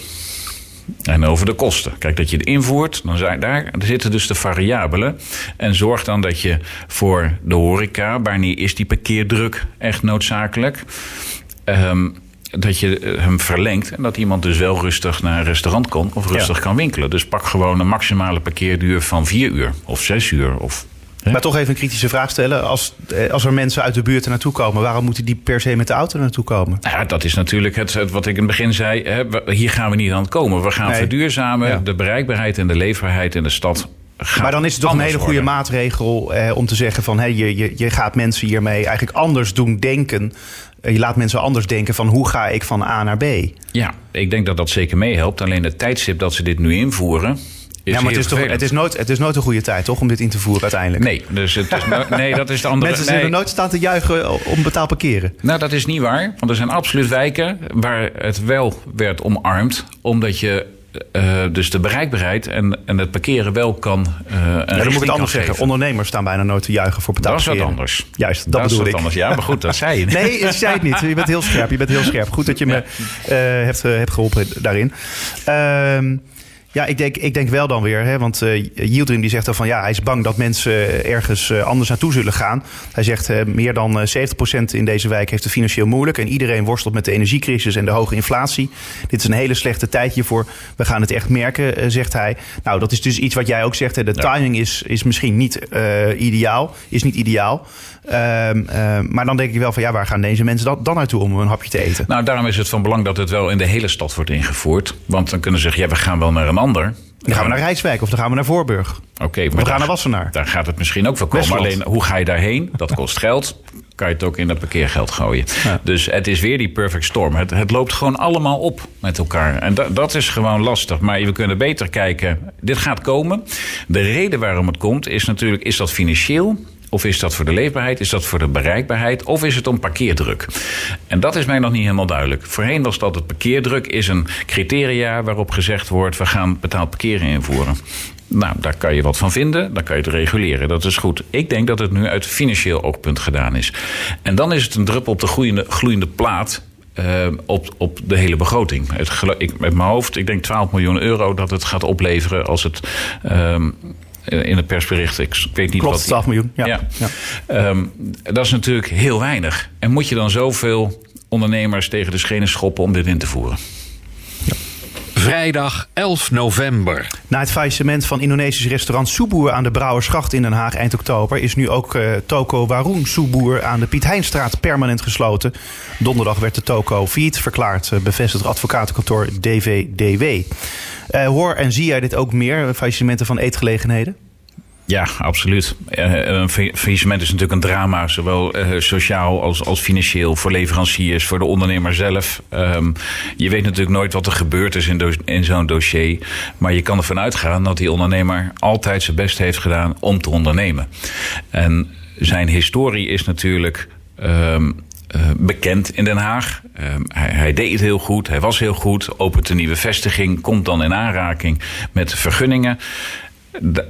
[SPEAKER 3] En over de kosten. Kijk, dat je het invoert, dan zijn daar zitten dus de variabelen. En zorg dan dat je voor de horeca, wanneer is die parkeerdruk echt noodzakelijk? Um, dat je hem verlengt en dat iemand dus wel rustig naar een restaurant kan of rustig ja. kan winkelen. Dus pak gewoon een maximale parkeerduur van vier uur of zes uur of
[SPEAKER 2] maar toch even een kritische vraag stellen. Als, als er mensen uit de buurt er naartoe komen, waarom moeten die per se met de auto naartoe komen?
[SPEAKER 3] Ja, dat is natuurlijk het, het wat ik in het begin zei. Hè, hier gaan we niet aan komen. We gaan nee. verduurzamen. Ja. De bereikbaarheid en de leefbaarheid in de stad
[SPEAKER 2] maar dan is het toch een hele goede maatregel eh, om te zeggen van hey, je, je, je gaat mensen hiermee eigenlijk anders doen denken. Je laat mensen anders denken van hoe ga ik van A naar B.
[SPEAKER 3] Ja, ik denk dat dat zeker meehelpt. Alleen het tijdstip dat ze dit nu invoeren,
[SPEAKER 2] ja, maar het is, toch, het, is nooit, het is nooit een goede tijd, toch, om dit in te voeren uiteindelijk?
[SPEAKER 3] Nee, dus het is, nee dat is de andere...
[SPEAKER 2] Mensen zullen
[SPEAKER 3] nee.
[SPEAKER 2] nooit staan te juichen om betaald parkeren.
[SPEAKER 3] Nou, dat is niet waar. Want er zijn absoluut wijken waar het wel werd omarmd. Omdat je uh, dus de bereikbaarheid en, en het parkeren wel kan. Uh, ja,
[SPEAKER 2] dan moet ik het anders zeggen. Ondernemers staan bijna nooit te juichen voor betaald
[SPEAKER 3] Dat is
[SPEAKER 2] wat
[SPEAKER 3] anders.
[SPEAKER 2] Juist, dat, dat bedoel ik.
[SPEAKER 3] Anders. Ja, maar goed, dat zei je.
[SPEAKER 2] nee, ik zei het niet. Je bent heel scherp. Je bent heel scherp. Goed dat je me uh, hebt, hebt geholpen daarin. Ehm ja, ik denk, ik denk wel dan weer. Hè, want uh, Yildirim die zegt dan van ja, hij is bang dat mensen ergens uh, anders naartoe zullen gaan. Hij zegt uh, meer dan 70% in deze wijk heeft het financieel moeilijk. En iedereen worstelt met de energiecrisis en de hoge inflatie. Dit is een hele slechte tijd hiervoor. We gaan het echt merken, zegt hij. Nou, dat is dus iets wat jij ook zegt. Hè, de timing is, is misschien niet ideaal. Is niet ideaal. Um, maar dan denk ik wel van ja, waar gaan deze mensen dan, dan naartoe om een hapje te eten?
[SPEAKER 3] Nou, daarom is het van belang dat het wel in de hele stad wordt ingevoerd. Want dan kunnen ze zeggen, ja, we gaan wel naar een ander.
[SPEAKER 2] Dan gaan we naar Rijswijk of dan gaan we naar Voorburg.
[SPEAKER 3] Oké, okay,
[SPEAKER 2] maar we gaan naar Wassenaar.
[SPEAKER 3] Daar gaat het misschien ook wel komen.
[SPEAKER 2] Westland.
[SPEAKER 3] Alleen, hoe ga je daarheen? Dat kost geld. Kan je het ook in dat parkeergeld gooien. Ja. Dus het is weer die perfect storm. Het, het loopt gewoon allemaal op met elkaar. En da, dat is gewoon lastig. Maar we kunnen beter kijken. Dit gaat komen. De reden waarom het komt is natuurlijk... is dat financieel? Of is dat voor de leefbaarheid? Is dat voor de bereikbaarheid? Of is het om parkeerdruk? En dat is mij nog niet helemaal duidelijk. Voorheen was dat het parkeerdruk is een criteria waarop gezegd wordt... we gaan betaald parkeren invoeren. Nou, daar kan je wat van vinden. Dan kan je het reguleren. Dat is goed. Ik denk dat het nu uit financieel oogpunt gedaan is. En dan is het een druppel op de gloeiende, plaat. Uh, op, op de hele begroting. Het, met mijn hoofd, ik denk 12 miljoen euro dat het gaat opleveren als het. Uh, in het persbericht. Ik weet niet
[SPEAKER 2] Klopt,
[SPEAKER 3] wat.
[SPEAKER 2] 12 miljoen. Ja.
[SPEAKER 3] ja. ja. Um, dat is natuurlijk heel weinig. En moet je dan zoveel ondernemers tegen de schenen schoppen om dit in te voeren.
[SPEAKER 4] Vrijdag 11 november.
[SPEAKER 2] Na het faillissement van Indonesisch restaurant Soeboer aan de Brouwersgracht in Den Haag eind oktober is nu ook uh, Toko Warung Soeboer aan de Piet Heinstraat permanent gesloten. Donderdag werd de toko failliet verklaard, uh, bevestigt advocatenkantoor DVDW. Uh, hoor en zie jij dit ook meer, faillissementen van eetgelegenheden?
[SPEAKER 3] Ja, absoluut. Uh, een faillissement is natuurlijk een drama, zowel uh, sociaal als, als financieel, voor leveranciers, voor de ondernemer zelf. Um, je weet natuurlijk nooit wat er gebeurd is in, zo'n dossier. Maar je kan ervan uitgaan dat die ondernemer altijd zijn best heeft gedaan om te ondernemen. En zijn historie is natuurlijk. Uh, bekend in Den Haag. Uh, hij, hij, deed het heel goed, hij was heel goed, opent een nieuwe vestiging, komt dan in aanraking met vergunningen.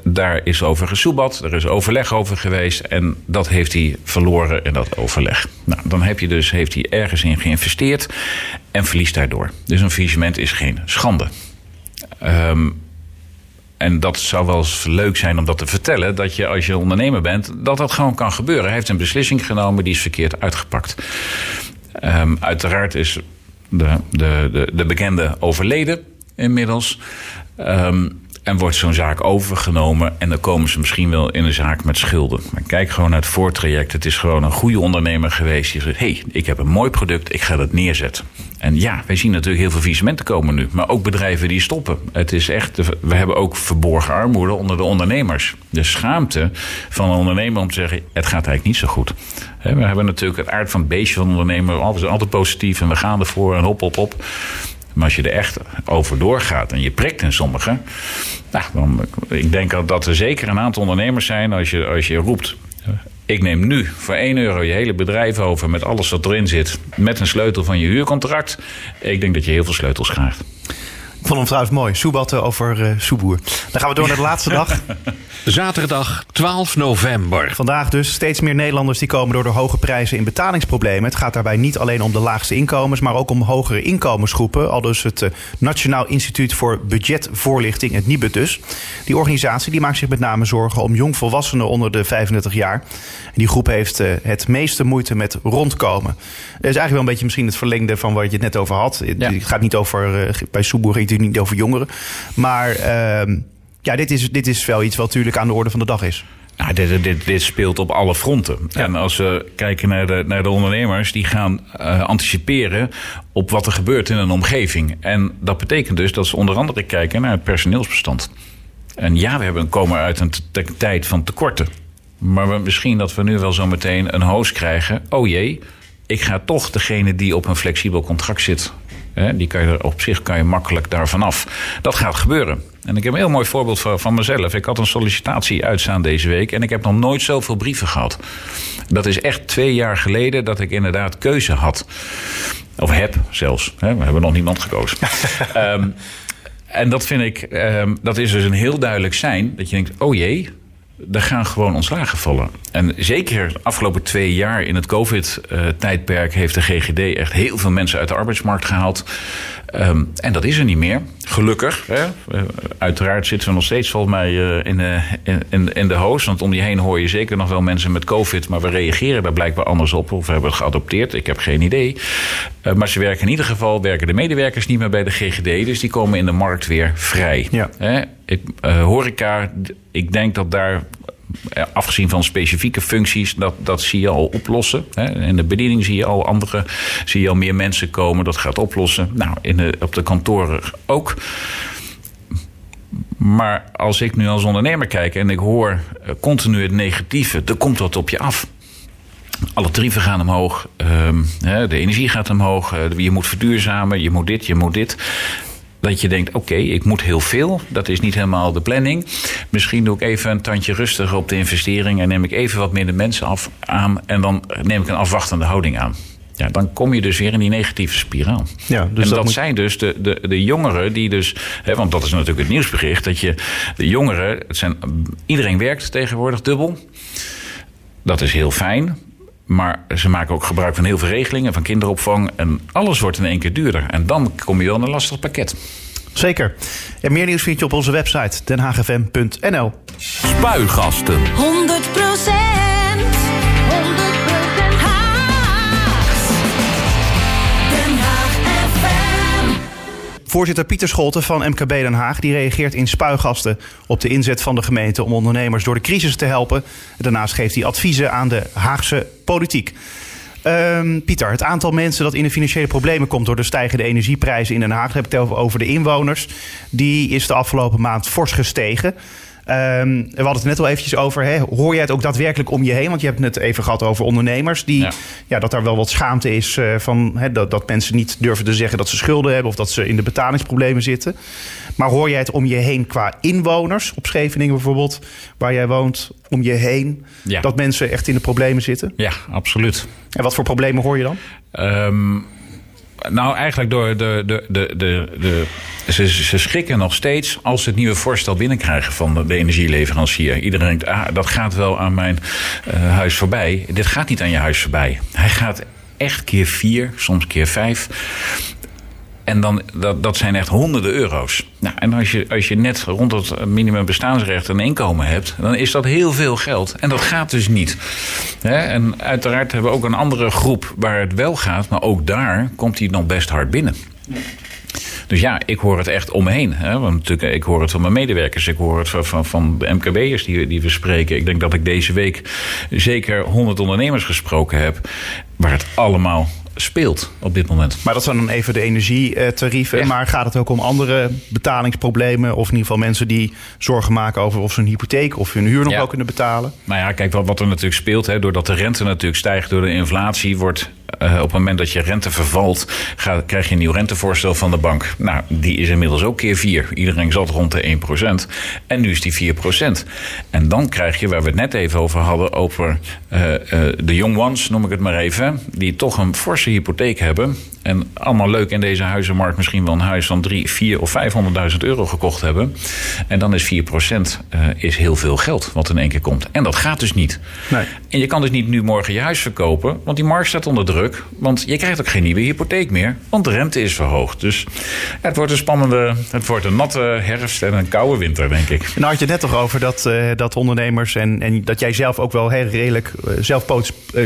[SPEAKER 3] Daar is over gesoebat, er is overleg over geweest en dat heeft hij verloren in dat overleg. Nou, dan heb je dus, heeft hij ergens in geïnvesteerd en verliest daardoor. Dus een faillissement is geen schande. Um, en dat zou wel eens leuk zijn om dat te vertellen. Dat je als je ondernemer bent, dat dat gewoon kan gebeuren. Hij heeft een beslissing genomen die is verkeerd uitgepakt. Um, uiteraard is de, de, de, de bekende overleden inmiddels. Um, en wordt zo'n zaak overgenomen en dan komen ze misschien wel in een zaak met schulden. Maar kijk gewoon naar het voortraject. Het is gewoon een goede ondernemer geweest die zegt: hey, ik heb een mooi product, ik ga dat neerzetten. En ja, wij zien natuurlijk heel veel faillissementen komen nu. Maar ook bedrijven die stoppen. Het is echt, we hebben ook verborgen armoede onder de ondernemers. De schaamte van een ondernemer om te zeggen: het gaat eigenlijk niet zo goed. We hebben natuurlijk het aard van het beestje van een ondernemer. We zijn altijd positief en we gaan ervoor en hop, hop, hop. Maar als je er echt over doorgaat en je prikt in sommigen. Nou, ik denk dat er zeker een aantal ondernemers zijn als je, als je roept. Ik neem nu voor 1 euro je hele bedrijf over met alles wat erin zit. Met een sleutel van je huurcontract. Ik denk dat je heel veel sleutels krijgt.
[SPEAKER 2] Ik vond hem trouwens mooi. Soebatten over uh, Soeboer. Dan gaan we door naar de laatste dag.
[SPEAKER 4] Zaterdag 12 november.
[SPEAKER 2] Vandaag dus steeds meer Nederlanders die komen door de hoge prijzen in betalingsproblemen. Het gaat daarbij niet alleen om de laagste inkomens, maar ook om hogere inkomensgroepen. Al dus het uh, Nationaal Instituut voor Budgetvoorlichting, het NIBUD dus. Die organisatie die maakt zich met name zorgen om jongvolwassenen onder de 35 jaar. En die groep heeft uh, het meeste moeite met rondkomen. Dat is eigenlijk wel een beetje misschien het verlengde van wat je het net over had. Ja. Het gaat niet over, bij Soeboer niet over jongeren. Maar uh, ja, dit is, dit is wel iets wat natuurlijk aan de orde van de dag is.
[SPEAKER 3] Nou, dit, dit, dit speelt op alle fronten. Ja. En als we kijken naar de, naar de ondernemers, die gaan uh, anticiperen op wat er gebeurt in een omgeving. En dat betekent dus dat ze onder andere kijken naar het personeelsbestand. En ja, we hebben, komen uit een tijd van tekorten. Maar we, misschien dat we nu wel zo meteen een host krijgen. Oh jee, ik ga toch degene die op een flexibel contract zit Hè, die kan je op zich kan je makkelijk daarvan af. Dat gaat gebeuren. En ik heb een heel mooi voorbeeld van, van mezelf. Ik had een sollicitatie uitstaan deze week en ik heb nog nooit zoveel brieven gehad. Dat is echt twee jaar geleden dat ik inderdaad keuze had. Of heb zelfs. Hè, we hebben nog niemand gekozen. um, en dat vind ik, um, dat is dus een heel duidelijk zijn dat je denkt: oh jee, er gaan gewoon ontslagen vallen. En zeker de afgelopen twee jaar in het COVID-tijdperk heeft de GGD echt heel veel mensen uit de arbeidsmarkt gehaald. Um, en dat is er niet meer. Gelukkig. Hè? Uh, uiteraard zitten we nog steeds volgens mij uh, in, de, in, in de hoos. Want om je heen hoor je zeker nog wel mensen met COVID. Maar we reageren daar blijkbaar anders op. Of we hebben het geadopteerd. Ik heb geen idee. Uh, maar ze werken in ieder geval, werken de medewerkers niet meer bij de GGD. Dus die komen in de markt weer vrij.
[SPEAKER 2] Ja.
[SPEAKER 3] Hè? Ik, horeca, ik denk dat daar afgezien van specifieke functies, dat, dat zie je al oplossen. In de bediening zie je al andere, zie je al meer mensen komen. Dat gaat oplossen. Nou, in de, op de kantoren ook. Maar als ik nu als ondernemer kijk en ik hoor continu het negatieve, er komt wat op je af. Alle tarieven gaan omhoog, de energie gaat omhoog, je moet verduurzamen, je moet dit, je moet dit dat je denkt: oké, okay, ik moet heel veel. Dat is niet helemaal de planning. Misschien doe ik even een tandje rustiger op de investering en neem ik even wat minder mensen af, aan. En dan neem ik een afwachtende houding aan. Ja, dan kom je dus weer in die negatieve spiraal.
[SPEAKER 2] Ja,
[SPEAKER 3] dus en dat, dat moet... zijn dus de, de, de jongeren die dus... Hè, want dat is natuurlijk het nieuwsbericht... dat je de jongeren... Het zijn, iedereen werkt tegenwoordig dubbel. Dat is heel fijn. Maar ze maken ook gebruik van heel veel regelingen, van kinderopvang. En alles wordt in één keer duurder. En dan kom je wel in een lastig pakket.
[SPEAKER 2] Zeker. En meer nieuws vind je op onze website denhagfm.nl.
[SPEAKER 1] Spuigasten.
[SPEAKER 5] 100
[SPEAKER 2] Voorzitter Pieter Scholten van MKB Den Haag die reageert in spuigasten op de inzet van de gemeente om ondernemers door de crisis te helpen. Daarnaast geeft hij adviezen aan de Haagse politiek. Ehm, Pieter, het aantal mensen dat in de financiële problemen komt door de stijgende energieprijzen in Den Haag, heb ik het over de inwoners, die is de afgelopen maand fors gestegen. Ehm, we hadden het net al eventjes over. Hè. Hoor jij het ook daadwerkelijk om je heen? Want je hebt het net even gehad over ondernemers. Die, ja. dat daar wel wat schaamte is uh, van hè, dat, dat mensen niet durven te zeggen dat ze schulden hebben of dat ze in de betalingsproblemen zitten. Maar hoor jij het om je heen qua inwoners op Scheveningen bijvoorbeeld, waar jij woont, om je heen,
[SPEAKER 3] Ja.
[SPEAKER 2] dat mensen echt in de problemen zitten?
[SPEAKER 3] Ja, absoluut.
[SPEAKER 2] En wat voor problemen hoor je dan?
[SPEAKER 3] Ehm, nou, eigenlijk door de. de, de, de, de ze, ze schrikken nog steeds als ze het nieuwe voorstel binnenkrijgen van de, energieleverancier. Iedereen denkt, ah, dat gaat wel aan mijn eh, huis voorbij. Dit gaat niet aan je huis voorbij. Hij gaat echt keer vier, soms keer vijf. En dan, dat, dat zijn echt honderden euro's. Nou, en als je, als je net rond het minimum bestaansrecht een inkomen hebt, dan is dat heel veel geld. En dat gaat dus niet. En uiteraard hebben we ook een andere groep waar het wel gaat, maar ook daar komt hij nog best hard binnen. Dus ja, ik hoor het echt om me heen. Hè? Want natuurlijk, ik hoor het van mijn medewerkers. Ik hoor het van, van, van de MKB'ers die, die we spreken. Ik denk dat ik deze week zeker 100 ondernemers gesproken heb. Waar het allemaal speelt op dit moment.
[SPEAKER 2] Maar dat zijn dan even de energietarieven.
[SPEAKER 3] Ja.
[SPEAKER 2] Maar gaat het ook om andere betalingsproblemen? Of in ieder geval mensen die zorgen maken over of ze een hypotheek of hun huur nog wel kunnen betalen?
[SPEAKER 3] Nou ja, kijk wat, wat er natuurlijk speelt. Hè, doordat de rente natuurlijk stijgt door de inflatie, wordt eh, op het moment dat je rente vervalt, ga, krijg je een nieuw rentevoorstel van de bank. Nou, die is inmiddels ook keer 4. Iedereen zat rond de 1%. En nu is die 4%. En dan krijg je, waar we het net even over hadden, over eh, eh, de young ones, noem ik het maar even, die toch een forse hypotheek hebben. En allemaal leuk in deze huizenmarkt misschien wel een huis van 3, 4 of 500.000 euro gekocht hebben. En dan is 4% eh, is heel veel geld wat in één keer komt. En dat gaat dus niet.
[SPEAKER 2] Nee.
[SPEAKER 3] En je kan dus niet nu morgen je huis verkopen, want die markt staat onder druk. Want je krijgt ook geen nieuwe hypotheek meer, want de rente is verhoogd. Dus ja, het wordt een spannende, het wordt een natte herfst en een koude winter, denk ik.
[SPEAKER 2] Nou had je net toch over dat, eh, dat ondernemers en, en dat jij zelf ook wel heel redelijk eh, zelf eh,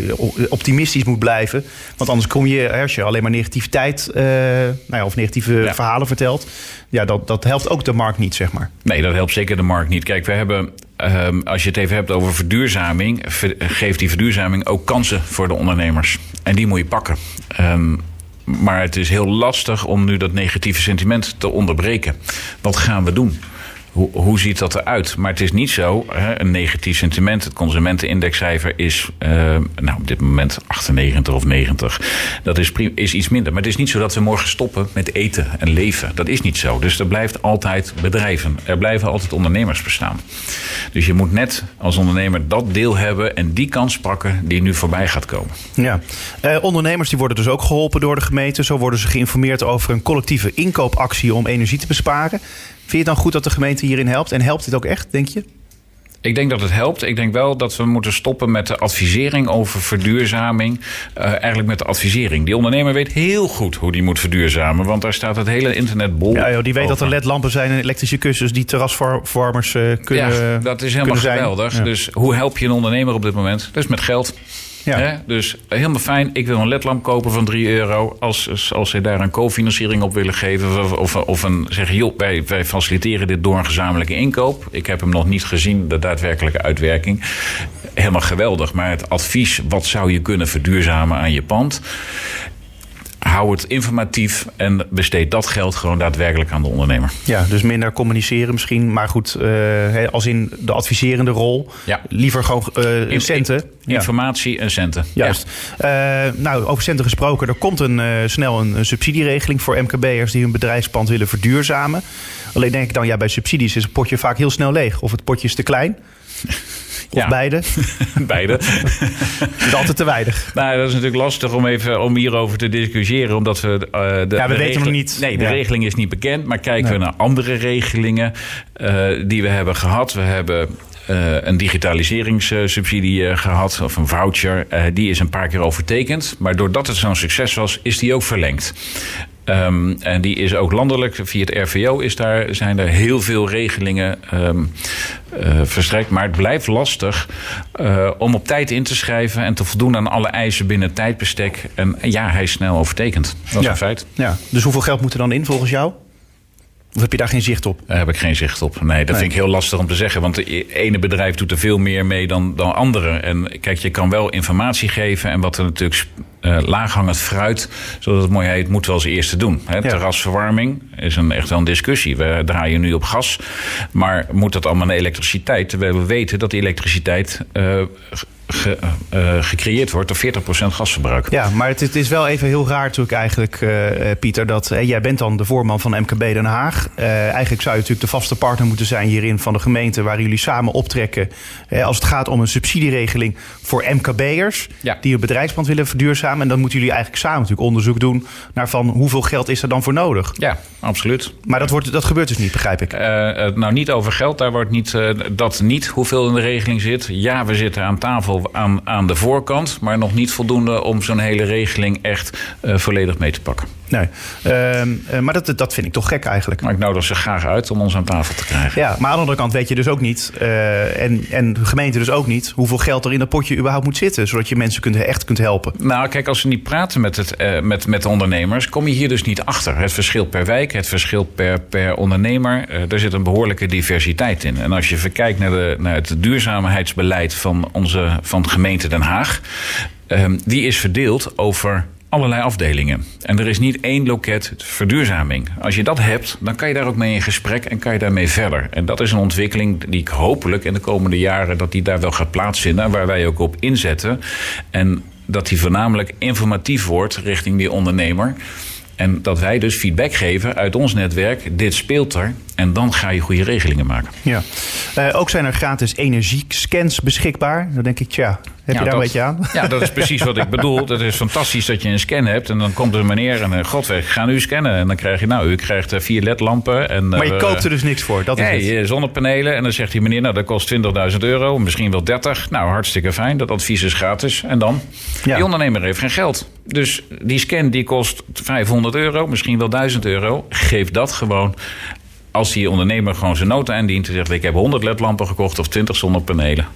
[SPEAKER 2] optimistisch moet blijven. Want anders kom je, als je alleen maar negativiteit nou ja, of negatieve
[SPEAKER 3] Ja.
[SPEAKER 2] verhalen vertelt, ja, dat, dat helpt ook de markt niet, zeg maar.
[SPEAKER 3] Nee, dat helpt zeker de markt niet. Kijk, we hebben, ehm, als je het even hebt over verduurzaming, ver- geeft die verduurzaming ook kansen voor de ondernemers. En die moet je pakken. Ehm, maar het is heel lastig om nu dat negatieve sentiment te onderbreken. Wat gaan we doen? Hoe, hoe ziet dat eruit? Maar het is niet zo, hè, een negatief sentiment. Het consumentenindexcijfer is eh, nou, op dit moment 98 of 90. Dat is, is iets minder. Maar het is niet zo dat we morgen stoppen met eten en leven. Dat is niet zo. Dus er blijft altijd bedrijven. Er blijven altijd ondernemers bestaan. Dus je moet net als ondernemer dat deel hebben en die kans pakken die nu voorbij gaat komen.
[SPEAKER 2] Ja. Eh, ondernemers die worden dus ook geholpen door de gemeente. Zo worden ze geïnformeerd over een collectieve inkoopactie om energie te besparen. Vind je het dan goed dat de gemeente hierin helpt? En helpt dit ook echt, denk je?
[SPEAKER 3] Ik denk dat het helpt. Ik denk wel dat we moeten stoppen met de advisering over verduurzaming. Eh, eigenlijk met de advisering. Die ondernemer weet heel goed hoe die moet verduurzamen. Want daar staat het hele internet bol.
[SPEAKER 2] Ja, joh, die weet dat er ledlampen zijn en elektrische kussens die terrasvormers eh, kunnen
[SPEAKER 3] ja, dat is helemaal geweldig.
[SPEAKER 2] Ja.
[SPEAKER 3] Dus hoe help je een ondernemer op dit moment? Is met geld.
[SPEAKER 2] Ja.
[SPEAKER 3] Dus helemaal fijn. Ik wil een ledlamp kopen van 3 euro. Als, als ze daar een co-financiering op willen geven. Of, of, of een zeggen, joh, wij, wij faciliteren dit door een gezamenlijke inkoop. Ik heb hem nog niet gezien, de daadwerkelijke uitwerking. Helemaal geweldig. Maar het advies, wat zou je kunnen verduurzamen aan je pand? Hou het informatief en besteed dat geld gewoon daadwerkelijk aan de ondernemer.
[SPEAKER 2] Ja, dus minder communiceren misschien. Maar goed, eh, als in de adviserende rol.
[SPEAKER 3] Ja.
[SPEAKER 2] Liever gewoon eh,
[SPEAKER 3] In-
[SPEAKER 2] centen.
[SPEAKER 3] Informatie en centen.
[SPEAKER 2] Juist. Eh, nou, over centen gesproken. Er komt een, snel een, een subsidieregeling voor MKB'ers die hun bedrijfspand willen verduurzamen. Alleen denk ik dan, ja, bij subsidies is het potje vaak heel snel leeg. Of het potje is te klein. Of
[SPEAKER 3] Ja.
[SPEAKER 2] beide.
[SPEAKER 3] Beide.
[SPEAKER 2] Het is altijd te weinig.
[SPEAKER 3] Nou, dat is natuurlijk lastig om even om hierover te discussiëren, omdat we. eh, de, de
[SPEAKER 2] weten
[SPEAKER 3] regel-
[SPEAKER 2] nog niet.
[SPEAKER 3] Nee, de
[SPEAKER 2] Ja.
[SPEAKER 3] regeling is niet bekend. Maar kijken
[SPEAKER 2] Nee.
[SPEAKER 3] we naar andere regelingen eh, die we hebben gehad. We hebben. eh, een digitaliseringssubsidie eh, gehad, of een voucher. Die is een paar keer overtekend. Maar doordat het zo'n succes was, is die ook verlengd. Ehm, en die is ook landelijk, via het RVO is daar, zijn er heel veel regelingen ehm, eh, verstrekt. Maar het blijft lastig eh, om op tijd in te schrijven en te voldoen aan alle eisen binnen het tijdbestek. En ja, hij is snel overtekend. Dat is
[SPEAKER 2] Ja.
[SPEAKER 3] een feit.
[SPEAKER 2] Ja. Dus hoeveel geld moet er dan in volgens jou? Of heb je daar geen zicht op?
[SPEAKER 3] Daar heb ik geen zicht op. Nee, dat
[SPEAKER 2] Nee.
[SPEAKER 3] vind ik heel lastig om te zeggen. Want het ene bedrijf doet er veel meer mee dan, dan andere. En kijk, je kan wel informatie geven. En wat er natuurlijk eh laaghangend fruit, zoals het mooi heet, moeten we als eerste doen. Hè, Terrasverwarming is een, echt wel een discussie. We draaien nu op gas. Maar moet dat allemaal naar elektriciteit? Terwijl we weten dat die elektriciteit eh, ge- eh, gecreëerd wordt door 40% gasverbruik.
[SPEAKER 2] Ja, maar het, het is wel even heel raar natuurlijk eigenlijk, eh, eh, Pieter, dat eh, jij bent dan de voorman van MKB Den Haag. Eh, eigenlijk zou je natuurlijk de vaste partner moeten zijn hierin van de gemeente waar jullie samen optrekken. eh, als het gaat om een subsidieregeling voor MKB'ers
[SPEAKER 3] Ja.
[SPEAKER 2] die hun bedrijfspand willen verduurzamen. En dan moeten jullie eigenlijk samen natuurlijk onderzoek doen naar van hoeveel geld is er dan voor nodig.
[SPEAKER 3] Ja, absoluut.
[SPEAKER 2] Maar dat, wordt, dat gebeurt dus niet, begrijp ik.
[SPEAKER 3] Eh, eh, nou, niet over geld. Daar wordt niet, eh, dat niet hoeveel in de regeling zit. Ja, we zitten aan tafel aan, de voorkant. Maar nog niet voldoende om zo'n hele regeling echt eh, volledig mee te pakken.
[SPEAKER 2] Nee. Ehm, eh, maar dat, dat vind ik toch gek eigenlijk.
[SPEAKER 3] Maar ik nodig ze graag uit om ons aan tafel te krijgen.
[SPEAKER 2] Ja, maar aan de andere kant weet je dus ook niet, eh, en, en de gemeente dus ook niet, hoeveel geld er in dat potje überhaupt moet zitten. Zodat je mensen kunt, echt kunt helpen.
[SPEAKER 3] Nou, kijk, als we niet praten met, het, eh, met, met de ondernemers, kom je hier dus niet achter. Het verschil per wijk, het verschil per, per ondernemer, er zit een behoorlijke diversiteit in. En als je verkijkt naar, de, naar het duurzaamheidsbeleid van, onze, van de gemeente Den Haag, ehm, die is verdeeld over allerlei afdelingen. En er is niet één loket verduurzaming. Als je dat hebt, dan kan je daar ook mee in gesprek en kan je daarmee verder. En dat is een ontwikkeling die ik hopelijk in de komende jaren dat die daar wel gaat plaatsvinden, waar wij ook op inzetten. En dat die voornamelijk informatief wordt richting die ondernemer. En dat wij dus feedback geven uit ons netwerk. Dit speelt er. En dan ga je goede regelingen maken.
[SPEAKER 2] Ja. Eh, ook zijn er gratis energiescans beschikbaar. Dan denk ik, tja, heb je daar
[SPEAKER 3] dat,
[SPEAKER 2] een beetje aan?
[SPEAKER 3] Ja, dat is precies wat ik bedoel. Dat is fantastisch dat je een scan hebt. En dan komt er een meneer en uh, godweg, ga nu scannen. En dan krijg je, nou, u krijgt uh, vier ledlampen. En,
[SPEAKER 2] maar je koopt er dus niks voor, dat is
[SPEAKER 3] nee,
[SPEAKER 2] het.
[SPEAKER 3] zonnepanelen. En dan zegt die meneer, nou, dat kost 20.000 euro. Misschien wel 30. Nou, hartstikke fijn. Dat advies is gratis. En dan?
[SPEAKER 2] Ja.
[SPEAKER 3] Die ondernemer heeft geen geld. Dus die scan die kost 500 euro. Misschien wel 1000 euro. Geef dat gewoon als die ondernemer gewoon zijn nota aandient en zegt: Ik heb 100 ledlampen gekocht of 20 zonnepanelen.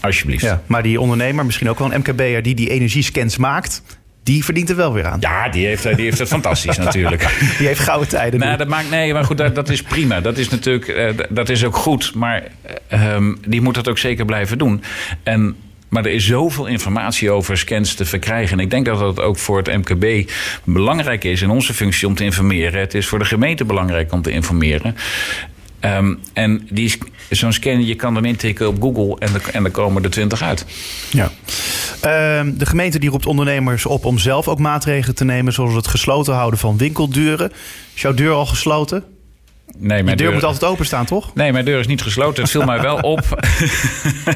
[SPEAKER 3] Alsjeblieft.
[SPEAKER 2] Ja, maar die ondernemer, misschien ook wel een MKB'er die die energiescans maakt, die verdient er wel weer aan.
[SPEAKER 3] Ja, die heeft, die heeft het fantastisch natuurlijk.
[SPEAKER 2] Die heeft gouden tijden.
[SPEAKER 3] Nou, dat maakt, nee, maar goed, dat, dat is prima. Dat is natuurlijk uh, dat is ook goed. Maar uh, um, die moet dat ook zeker blijven doen. En maar er is zoveel informatie over scans te verkrijgen. En ik denk dat dat ook voor het MKB belangrijk is in onze functie om te informeren. Het is voor de gemeente belangrijk om te informeren. Um, en die, zo'n scan, je kan hem intikken op Google en, de, en er komen er twintig uit.
[SPEAKER 2] Ja. Uh, de gemeente die roept ondernemers op om zelf ook maatregelen te nemen, zoals het gesloten houden van winkeldeuren. Is jouw deur al gesloten?
[SPEAKER 3] Nee, mijn
[SPEAKER 2] deur,
[SPEAKER 3] deur
[SPEAKER 2] moet altijd openstaan, toch?
[SPEAKER 3] Nee, mijn deur is niet gesloten. Het viel mij wel op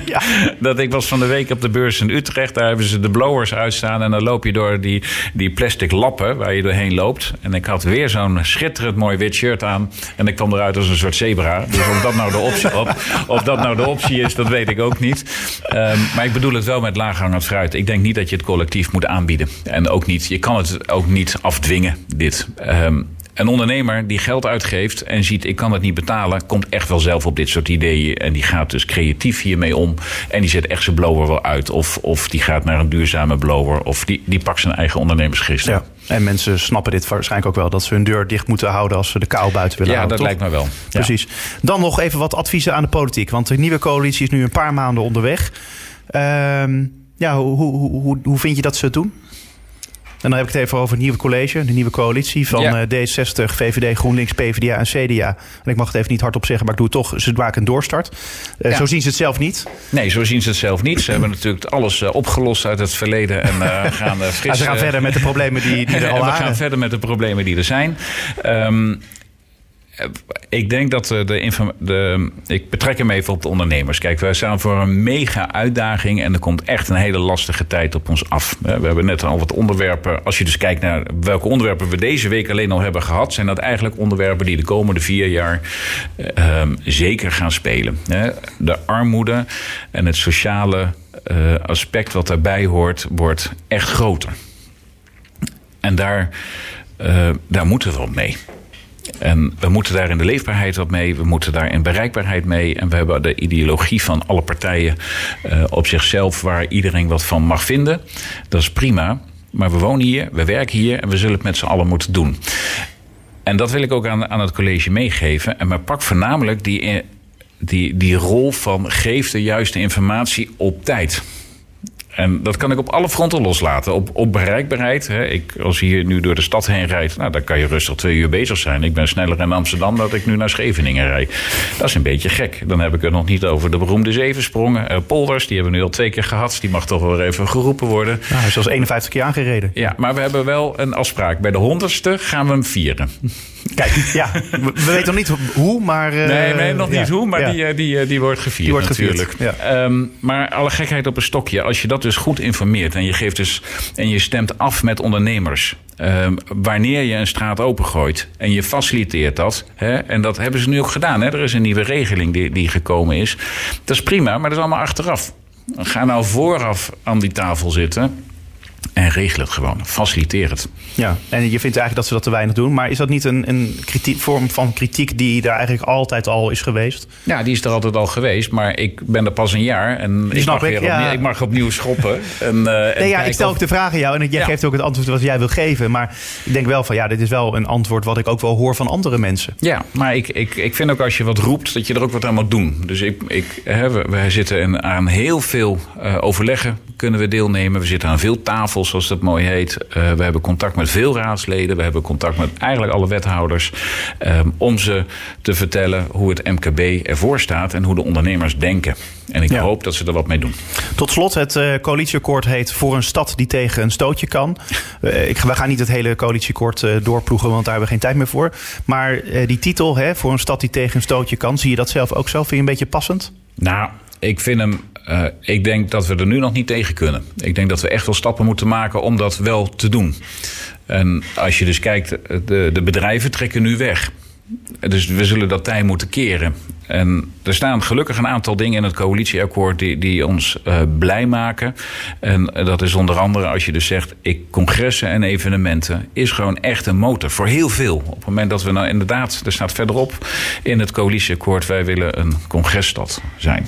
[SPEAKER 3] ja. dat ik was van de week op de beurs in Utrecht. Daar hebben ze de blowers uitstaan. En dan loop je door die, die plastic lappen waar je doorheen loopt. En ik had weer zo'n schitterend mooi wit shirt aan. En ik kwam eruit als een soort zebra. Dus of dat nou de optie, op, of dat nou de optie is, dat weet ik ook niet. Um, maar ik bedoel het wel met laaghangend fruit. Ik denk niet dat je het collectief moet aanbieden. En ook niet, je kan het ook niet afdwingen, dit. Um, een ondernemer die geld uitgeeft en ziet ik kan het niet betalen, komt echt wel zelf op dit soort ideeën. En die gaat dus creatief hiermee om. En die zet echt zijn blower wel uit. Of, of die gaat naar een duurzame blower. Of die, die pakt zijn eigen ondernemersgeest.
[SPEAKER 2] Ja. En mensen snappen dit waarschijnlijk ook wel. Dat ze hun deur dicht moeten houden als ze de kou buiten willen
[SPEAKER 3] ja,
[SPEAKER 2] houden.
[SPEAKER 3] Ja, dat
[SPEAKER 2] toch?
[SPEAKER 3] lijkt me wel.
[SPEAKER 2] Precies. Ja. Dan nog even wat adviezen aan de politiek. Want de nieuwe coalitie is nu een paar maanden onderweg. Uh, ja, hoe, hoe, hoe, hoe vind je dat ze het doen? En dan heb ik het even over het nieuwe college, de nieuwe coalitie van ja. D60, VVD, GroenLinks, PvdA en CDA. En ik mag het even niet hardop zeggen, maar ik doe het toch. Ze maken een doorstart. Uh, ja. Zo zien ze het zelf niet.
[SPEAKER 3] Nee, zo zien ze het zelf niet. Ze hebben natuurlijk alles uh, opgelost uit het verleden en uh, gaan fris...
[SPEAKER 2] Ja, ze gaan verder met de problemen die, die er al
[SPEAKER 3] en we
[SPEAKER 2] waren.
[SPEAKER 3] gaan verder met de problemen die er zijn. Um, ik denk dat de, de, Ik betrek hem even op de ondernemers. Kijk, wij staan voor een mega uitdaging. En er komt echt een hele lastige tijd op ons af. We hebben net al wat onderwerpen. Als je dus kijkt naar welke onderwerpen we deze week alleen al hebben gehad. zijn dat eigenlijk onderwerpen die de komende vier jaar. Um, zeker gaan spelen. De armoede en het sociale aspect wat daarbij hoort. wordt echt groter. En daar, daar moeten we op mee. En we moeten daar in de leefbaarheid wat mee. We moeten daar in bereikbaarheid mee. En we hebben de ideologie van alle partijen uh, op zichzelf... waar iedereen wat van mag vinden. Dat is prima. Maar we wonen hier, we werken hier... en we zullen het met z'n allen moeten doen. En dat wil ik ook aan, aan het college meegeven. En maar pak voornamelijk die, eh, die, die rol van geef de juiste informatie op tijd. En dat kan ik op alle fronten loslaten. Op, op bereikbaarheid. Hè. Ik, als je hier nu door de stad heen rijdt, nou, dan kan je rustig twee uur bezig zijn. Ik ben sneller in Amsterdam dan dat ik nu naar Scheveningen rijd. Dat is een beetje gek. Dan heb ik het nog niet over de beroemde zevensprongen. Uh, polders, die hebben we nu al twee keer gehad. Die mag toch wel even geroepen worden.
[SPEAKER 2] Nou, hij is zelfs 51 keer aangereden.
[SPEAKER 3] Ja, maar we hebben wel een afspraak. Bij de honderdste gaan we hem vieren.
[SPEAKER 2] Kijk, ja, we, we weten nog niet hoe, maar... Uh,
[SPEAKER 3] nee, nee, nog niet
[SPEAKER 2] ja,
[SPEAKER 3] hoe, maar
[SPEAKER 2] ja.
[SPEAKER 3] die, eh, die, eh, die wordt gevierd
[SPEAKER 2] Die wordt
[SPEAKER 3] natuurlijk.
[SPEAKER 2] gevierd, ja.
[SPEAKER 3] Ehm, maar alle gekheid op een stokje. Als je dat dus goed informeert en je, geeft dus, en je stemt af met ondernemers... ehm, wanneer je een straat opengooit en je faciliteert dat... Hè, en dat hebben ze nu ook gedaan. Hè, er is een nieuwe regeling die, die gekomen is. Dat is prima, maar dat is allemaal achteraf. Ga nou vooraf aan die tafel zitten... En regel het gewoon. Faciliteer het.
[SPEAKER 2] Ja, en je vindt eigenlijk dat ze dat te weinig doen. Maar is dat niet een, een kritiek, vorm van kritiek die daar eigenlijk altijd al is geweest?
[SPEAKER 3] Ja, die is er altijd al geweest. Maar ik ben er pas een jaar. En ik
[SPEAKER 2] snap
[SPEAKER 3] mag,
[SPEAKER 2] ik,
[SPEAKER 3] weer
[SPEAKER 2] ja.
[SPEAKER 3] opnieuw, ik mag opnieuw schoppen. En, eh, en
[SPEAKER 2] Nee, ja, ik stel
[SPEAKER 3] of-
[SPEAKER 2] ook de vraag aan jou en jij
[SPEAKER 3] Ja.
[SPEAKER 2] geeft ook het antwoord wat jij wil geven. Maar ik denk wel van ja, dit is wel een antwoord wat ik ook wel hoor van andere mensen.
[SPEAKER 3] Ja, maar ik, ik, ik vind ook als je wat roept, dat je er ook wat aan moet doen. Dus ik, ik, hè, we, wij zitten in- aan heel veel eh, overleggen kunnen we deelnemen. We zitten aan veel tafels, zoals dat mooi heet. Eh, we hebben contact met veel raadsleden. We hebben contact met eigenlijk alle wethouders. ehm, om ze te vertellen hoe het MKB ervoor staat en hoe de ondernemers denken. En ik
[SPEAKER 2] Ja.
[SPEAKER 3] hoop dat ze er wat mee doen.
[SPEAKER 2] Tot slot, het eh, coalitieakkoord heet Voor een stad die tegen een stootje kan. Eh, ik, we gaan niet het hele coalitieakkoord eh, doorploegen, want daar hebben we geen tijd meer voor. Maar die titel, hè, Voor een stad die tegen een stootje kan, zie je dat zelf ook zo? Vind je een beetje passend?
[SPEAKER 3] Nou, ik vind hem. Eh, ik denk dat we er nu nog niet tegen kunnen. Ik denk dat we echt wel stappen moeten maken om dat wel te doen. En als je dus kijkt, de, de bedrijven trekken nu weg. Dus we zullen dat tij moeten keren. En er staan gelukkig een aantal dingen in het coalitieakkoord die, die ons eh, blij maken. En dat is onder andere als je dus zegt, ik, congressen en evenementen is gewoon echt een motor voor heel veel. Op het moment dat we nou inderdaad, er staat verderop in het coalitieakkoord, wij willen een congresstad zijn.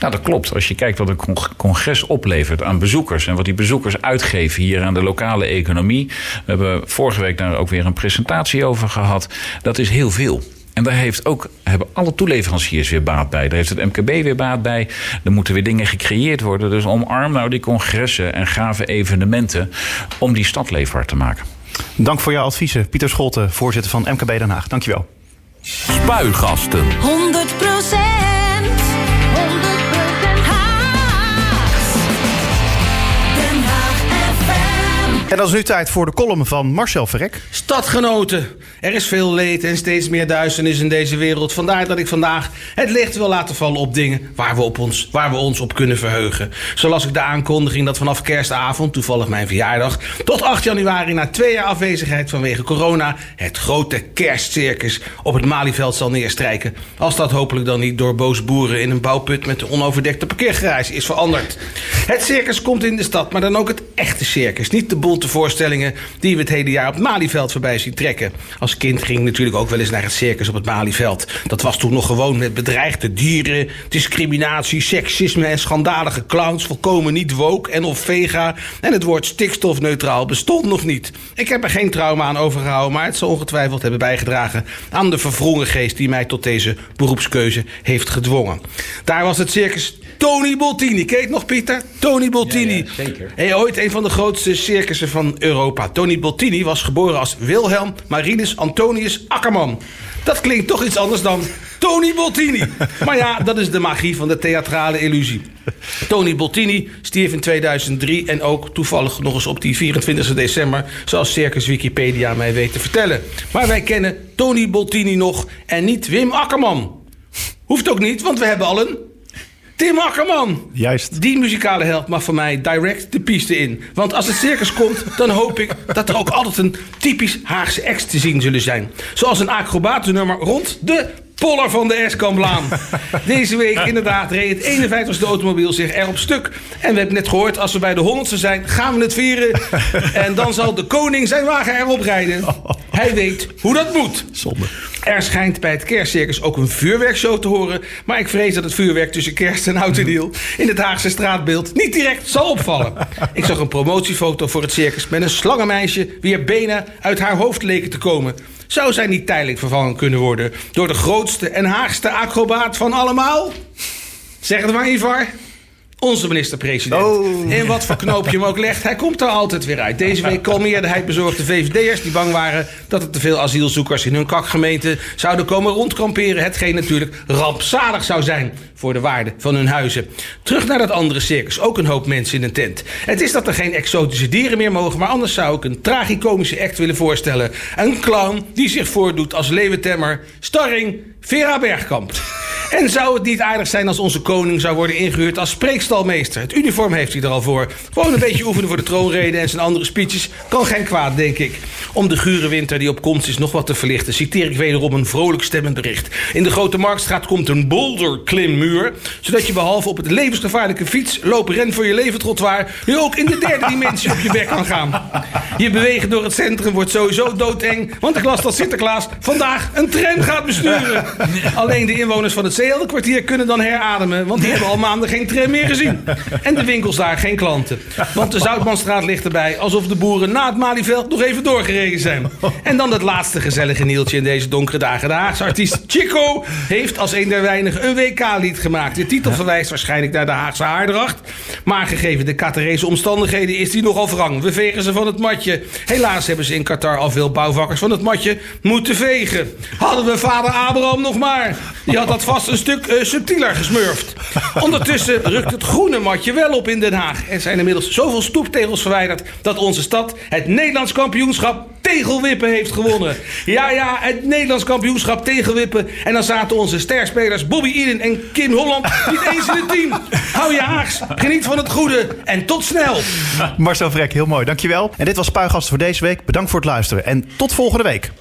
[SPEAKER 3] Nou, dat klopt. Als je kijkt wat een con- congres oplevert aan bezoekers en wat die bezoekers uitgeven hier aan de lokale economie. We hebben vorige week daar ook weer een presentatie over gehad. Dat is heel veel. En daar heeft ook, hebben alle toeleveranciers weer baat bij. Daar heeft het MKB weer baat bij. Er moeten weer dingen gecreëerd worden. Dus omarm nou die congressen en gave evenementen om die stad leefbaar te maken.
[SPEAKER 2] Dank voor jouw adviezen. Pieter Scholten, voorzitter van MKB Den Haag. Dankjewel.
[SPEAKER 1] Spuigasten.
[SPEAKER 5] 100%
[SPEAKER 2] En dan is nu tijd voor de column van Marcel Verrek.
[SPEAKER 6] Stadgenoten, er is veel leed en steeds meer duisternis in deze wereld. Vandaar dat ik vandaag het licht wil laten vallen op dingen waar we, op ons, waar we ons op kunnen verheugen. Zo las ik de aankondiging dat vanaf kerstavond, toevallig mijn verjaardag, tot 8 januari na twee jaar afwezigheid vanwege corona, het grote kerstcircus op het Malieveld zal neerstrijken. Als dat hopelijk dan niet door boze boeren in een bouwput met een onoverdekte parkeergarage is veranderd. Het circus komt in de stad, maar dan ook het echte circus. Niet de bonte voorstellingen die we het hele jaar op het Malieveld voorbij zien trekken. Als kind ging ik natuurlijk ook wel eens naar het circus op het Malieveld. Dat was toen nog gewoon met bedreigde dieren, discriminatie, seksisme en schandalige clowns. Volkomen niet woke en of vega. En het woord stikstofneutraal bestond nog niet. Ik heb er geen trauma aan overgehouden, maar het zal ongetwijfeld hebben bijgedragen aan de verwrongen geest die mij tot deze beroepskeuze heeft gedwongen. Daar was het circus Tony Boltini. Ken je het nog, Pieter? Tony Boltini.
[SPEAKER 3] Ja, ja, zeker.
[SPEAKER 6] Hey, ooit een van de grootste circussen van Europa. Tony Boltini was geboren als Wilhelm Marinus Antonius Akkerman. Dat klinkt toch iets anders dan Tony Boltini. Maar ja, dat is de magie van de theatrale illusie. Tony Boltini stierf in 2003 en ook toevallig nog eens op die 24 december, zoals Circus Wikipedia mij weet te vertellen. Maar wij kennen Tony Boltini nog en niet Wim Akkerman. Hoeft ook niet, want we hebben al een Tim Akkerman.
[SPEAKER 2] Juist.
[SPEAKER 6] Die muzikale held mag voor mij direct de piste in. Want als het circus komt, dan hoop ik dat er ook altijd een typisch Haagse acts te zien zullen zijn. Zoals een acrobatennummer rond de Poller van de Eskamplaan. Deze week inderdaad reed het 51ste automobiel zich erop stuk. En we hebben net gehoord, als we bij de 100ste zijn, gaan we het vieren. En dan zal de koning zijn wagen erop rijden. Hij weet hoe dat moet.
[SPEAKER 2] Zonde.
[SPEAKER 6] Er schijnt bij het kerstcircus ook een vuurwerkshow te horen. Maar ik vrees dat het vuurwerk tussen kerst en oud en nieuw in het Haagse straatbeeld niet direct zal opvallen. Ik zag een promotiefoto voor het circus met een slangenmeisje wie er benen uit haar hoofd leken te komen. Zou zij niet tijdelijk vervangen kunnen worden door de grootste en haagste acrobaat van allemaal? Zeg het maar, Ivar. Onze minister-president.
[SPEAKER 2] Oh.
[SPEAKER 6] En wat voor knoopje hem ook legt, hij komt er altijd weer uit. Deze week kalmeerde hij bezorgde VVD'ers die bang waren dat er te veel asielzoekers in hun kakgemeente zouden komen rondkamperen. Hetgeen natuurlijk rampzalig zou zijn voor de waarde van hun huizen. Terug naar dat andere circus, ook een hoop mensen in een tent. Het is dat er geen exotische dieren meer mogen, maar anders zou ik een tragicomische act willen voorstellen. Een clown die zich voordoet als leeuwentemmer, starring Vera Bergkamp. En zou het niet aardig zijn als onze koning zou worden ingehuurd als spreekstalmeester? Het uniform heeft hij er al voor. Gewoon een beetje oefenen voor de troonrede en zijn andere speeches. Kan geen kwaad, denk ik. Om de gure winter die op komst is nog wat te verlichten... citeer ik wederom een vrolijk stemmend bericht. In de Grote Marktstraat komt een boulderklimmuur... zodat je behalve op het levensgevaarlijke fiets... lopen ren voor je leven trottoir... nu ook in de derde dimensie op je bek kan gaan. Je bewegen door het centrum wordt sowieso doodeng... want ik las dat Sinterklaas vandaag een tram gaat besturen. Alleen de inwoners van het Zeeheldenkwartier kunnen dan herademen... want die hebben al maanden geen tram meer gezien. En de winkels daar geen klanten. Want de Zoutmanstraat ligt erbij... alsof de boeren na het Malieveld nog even doorgereden zijn. En dan het laatste gezellige nieltje in deze donkere dagen. De Haagse artiest Chico heeft als een der weinigen een WK-lied gemaakt. De titel verwijst waarschijnlijk naar de Haagse haardracht. Maar gegeven de Qatarese omstandigheden is die nogal wrang. We vegen ze van het matje. Helaas hebben ze in Qatar al veel bouwvakkers van het matje moeten vegen. Hadden we vader Abraham nog maar. Die had dat vast een stuk eh, subtieler gesmurfd. Ondertussen rukt het groene matje wel op in Den Haag. Er zijn inmiddels zoveel stoeptegels verwijderd... dat onze stad het Nederlands kampioenschap tegelwippen heeft gewonnen. Ja, ja, het Nederlands kampioenschap tegelwippen. En dan zaten onze sterspelers Bobby Eden en Kim Holland niet eens in het team. Hou je haags, geniet van het goede en tot snel.
[SPEAKER 2] Marcel Vrek, heel mooi. Dankjewel. En dit was Spuigasten voor deze week. Bedankt voor het luisteren en tot volgende week.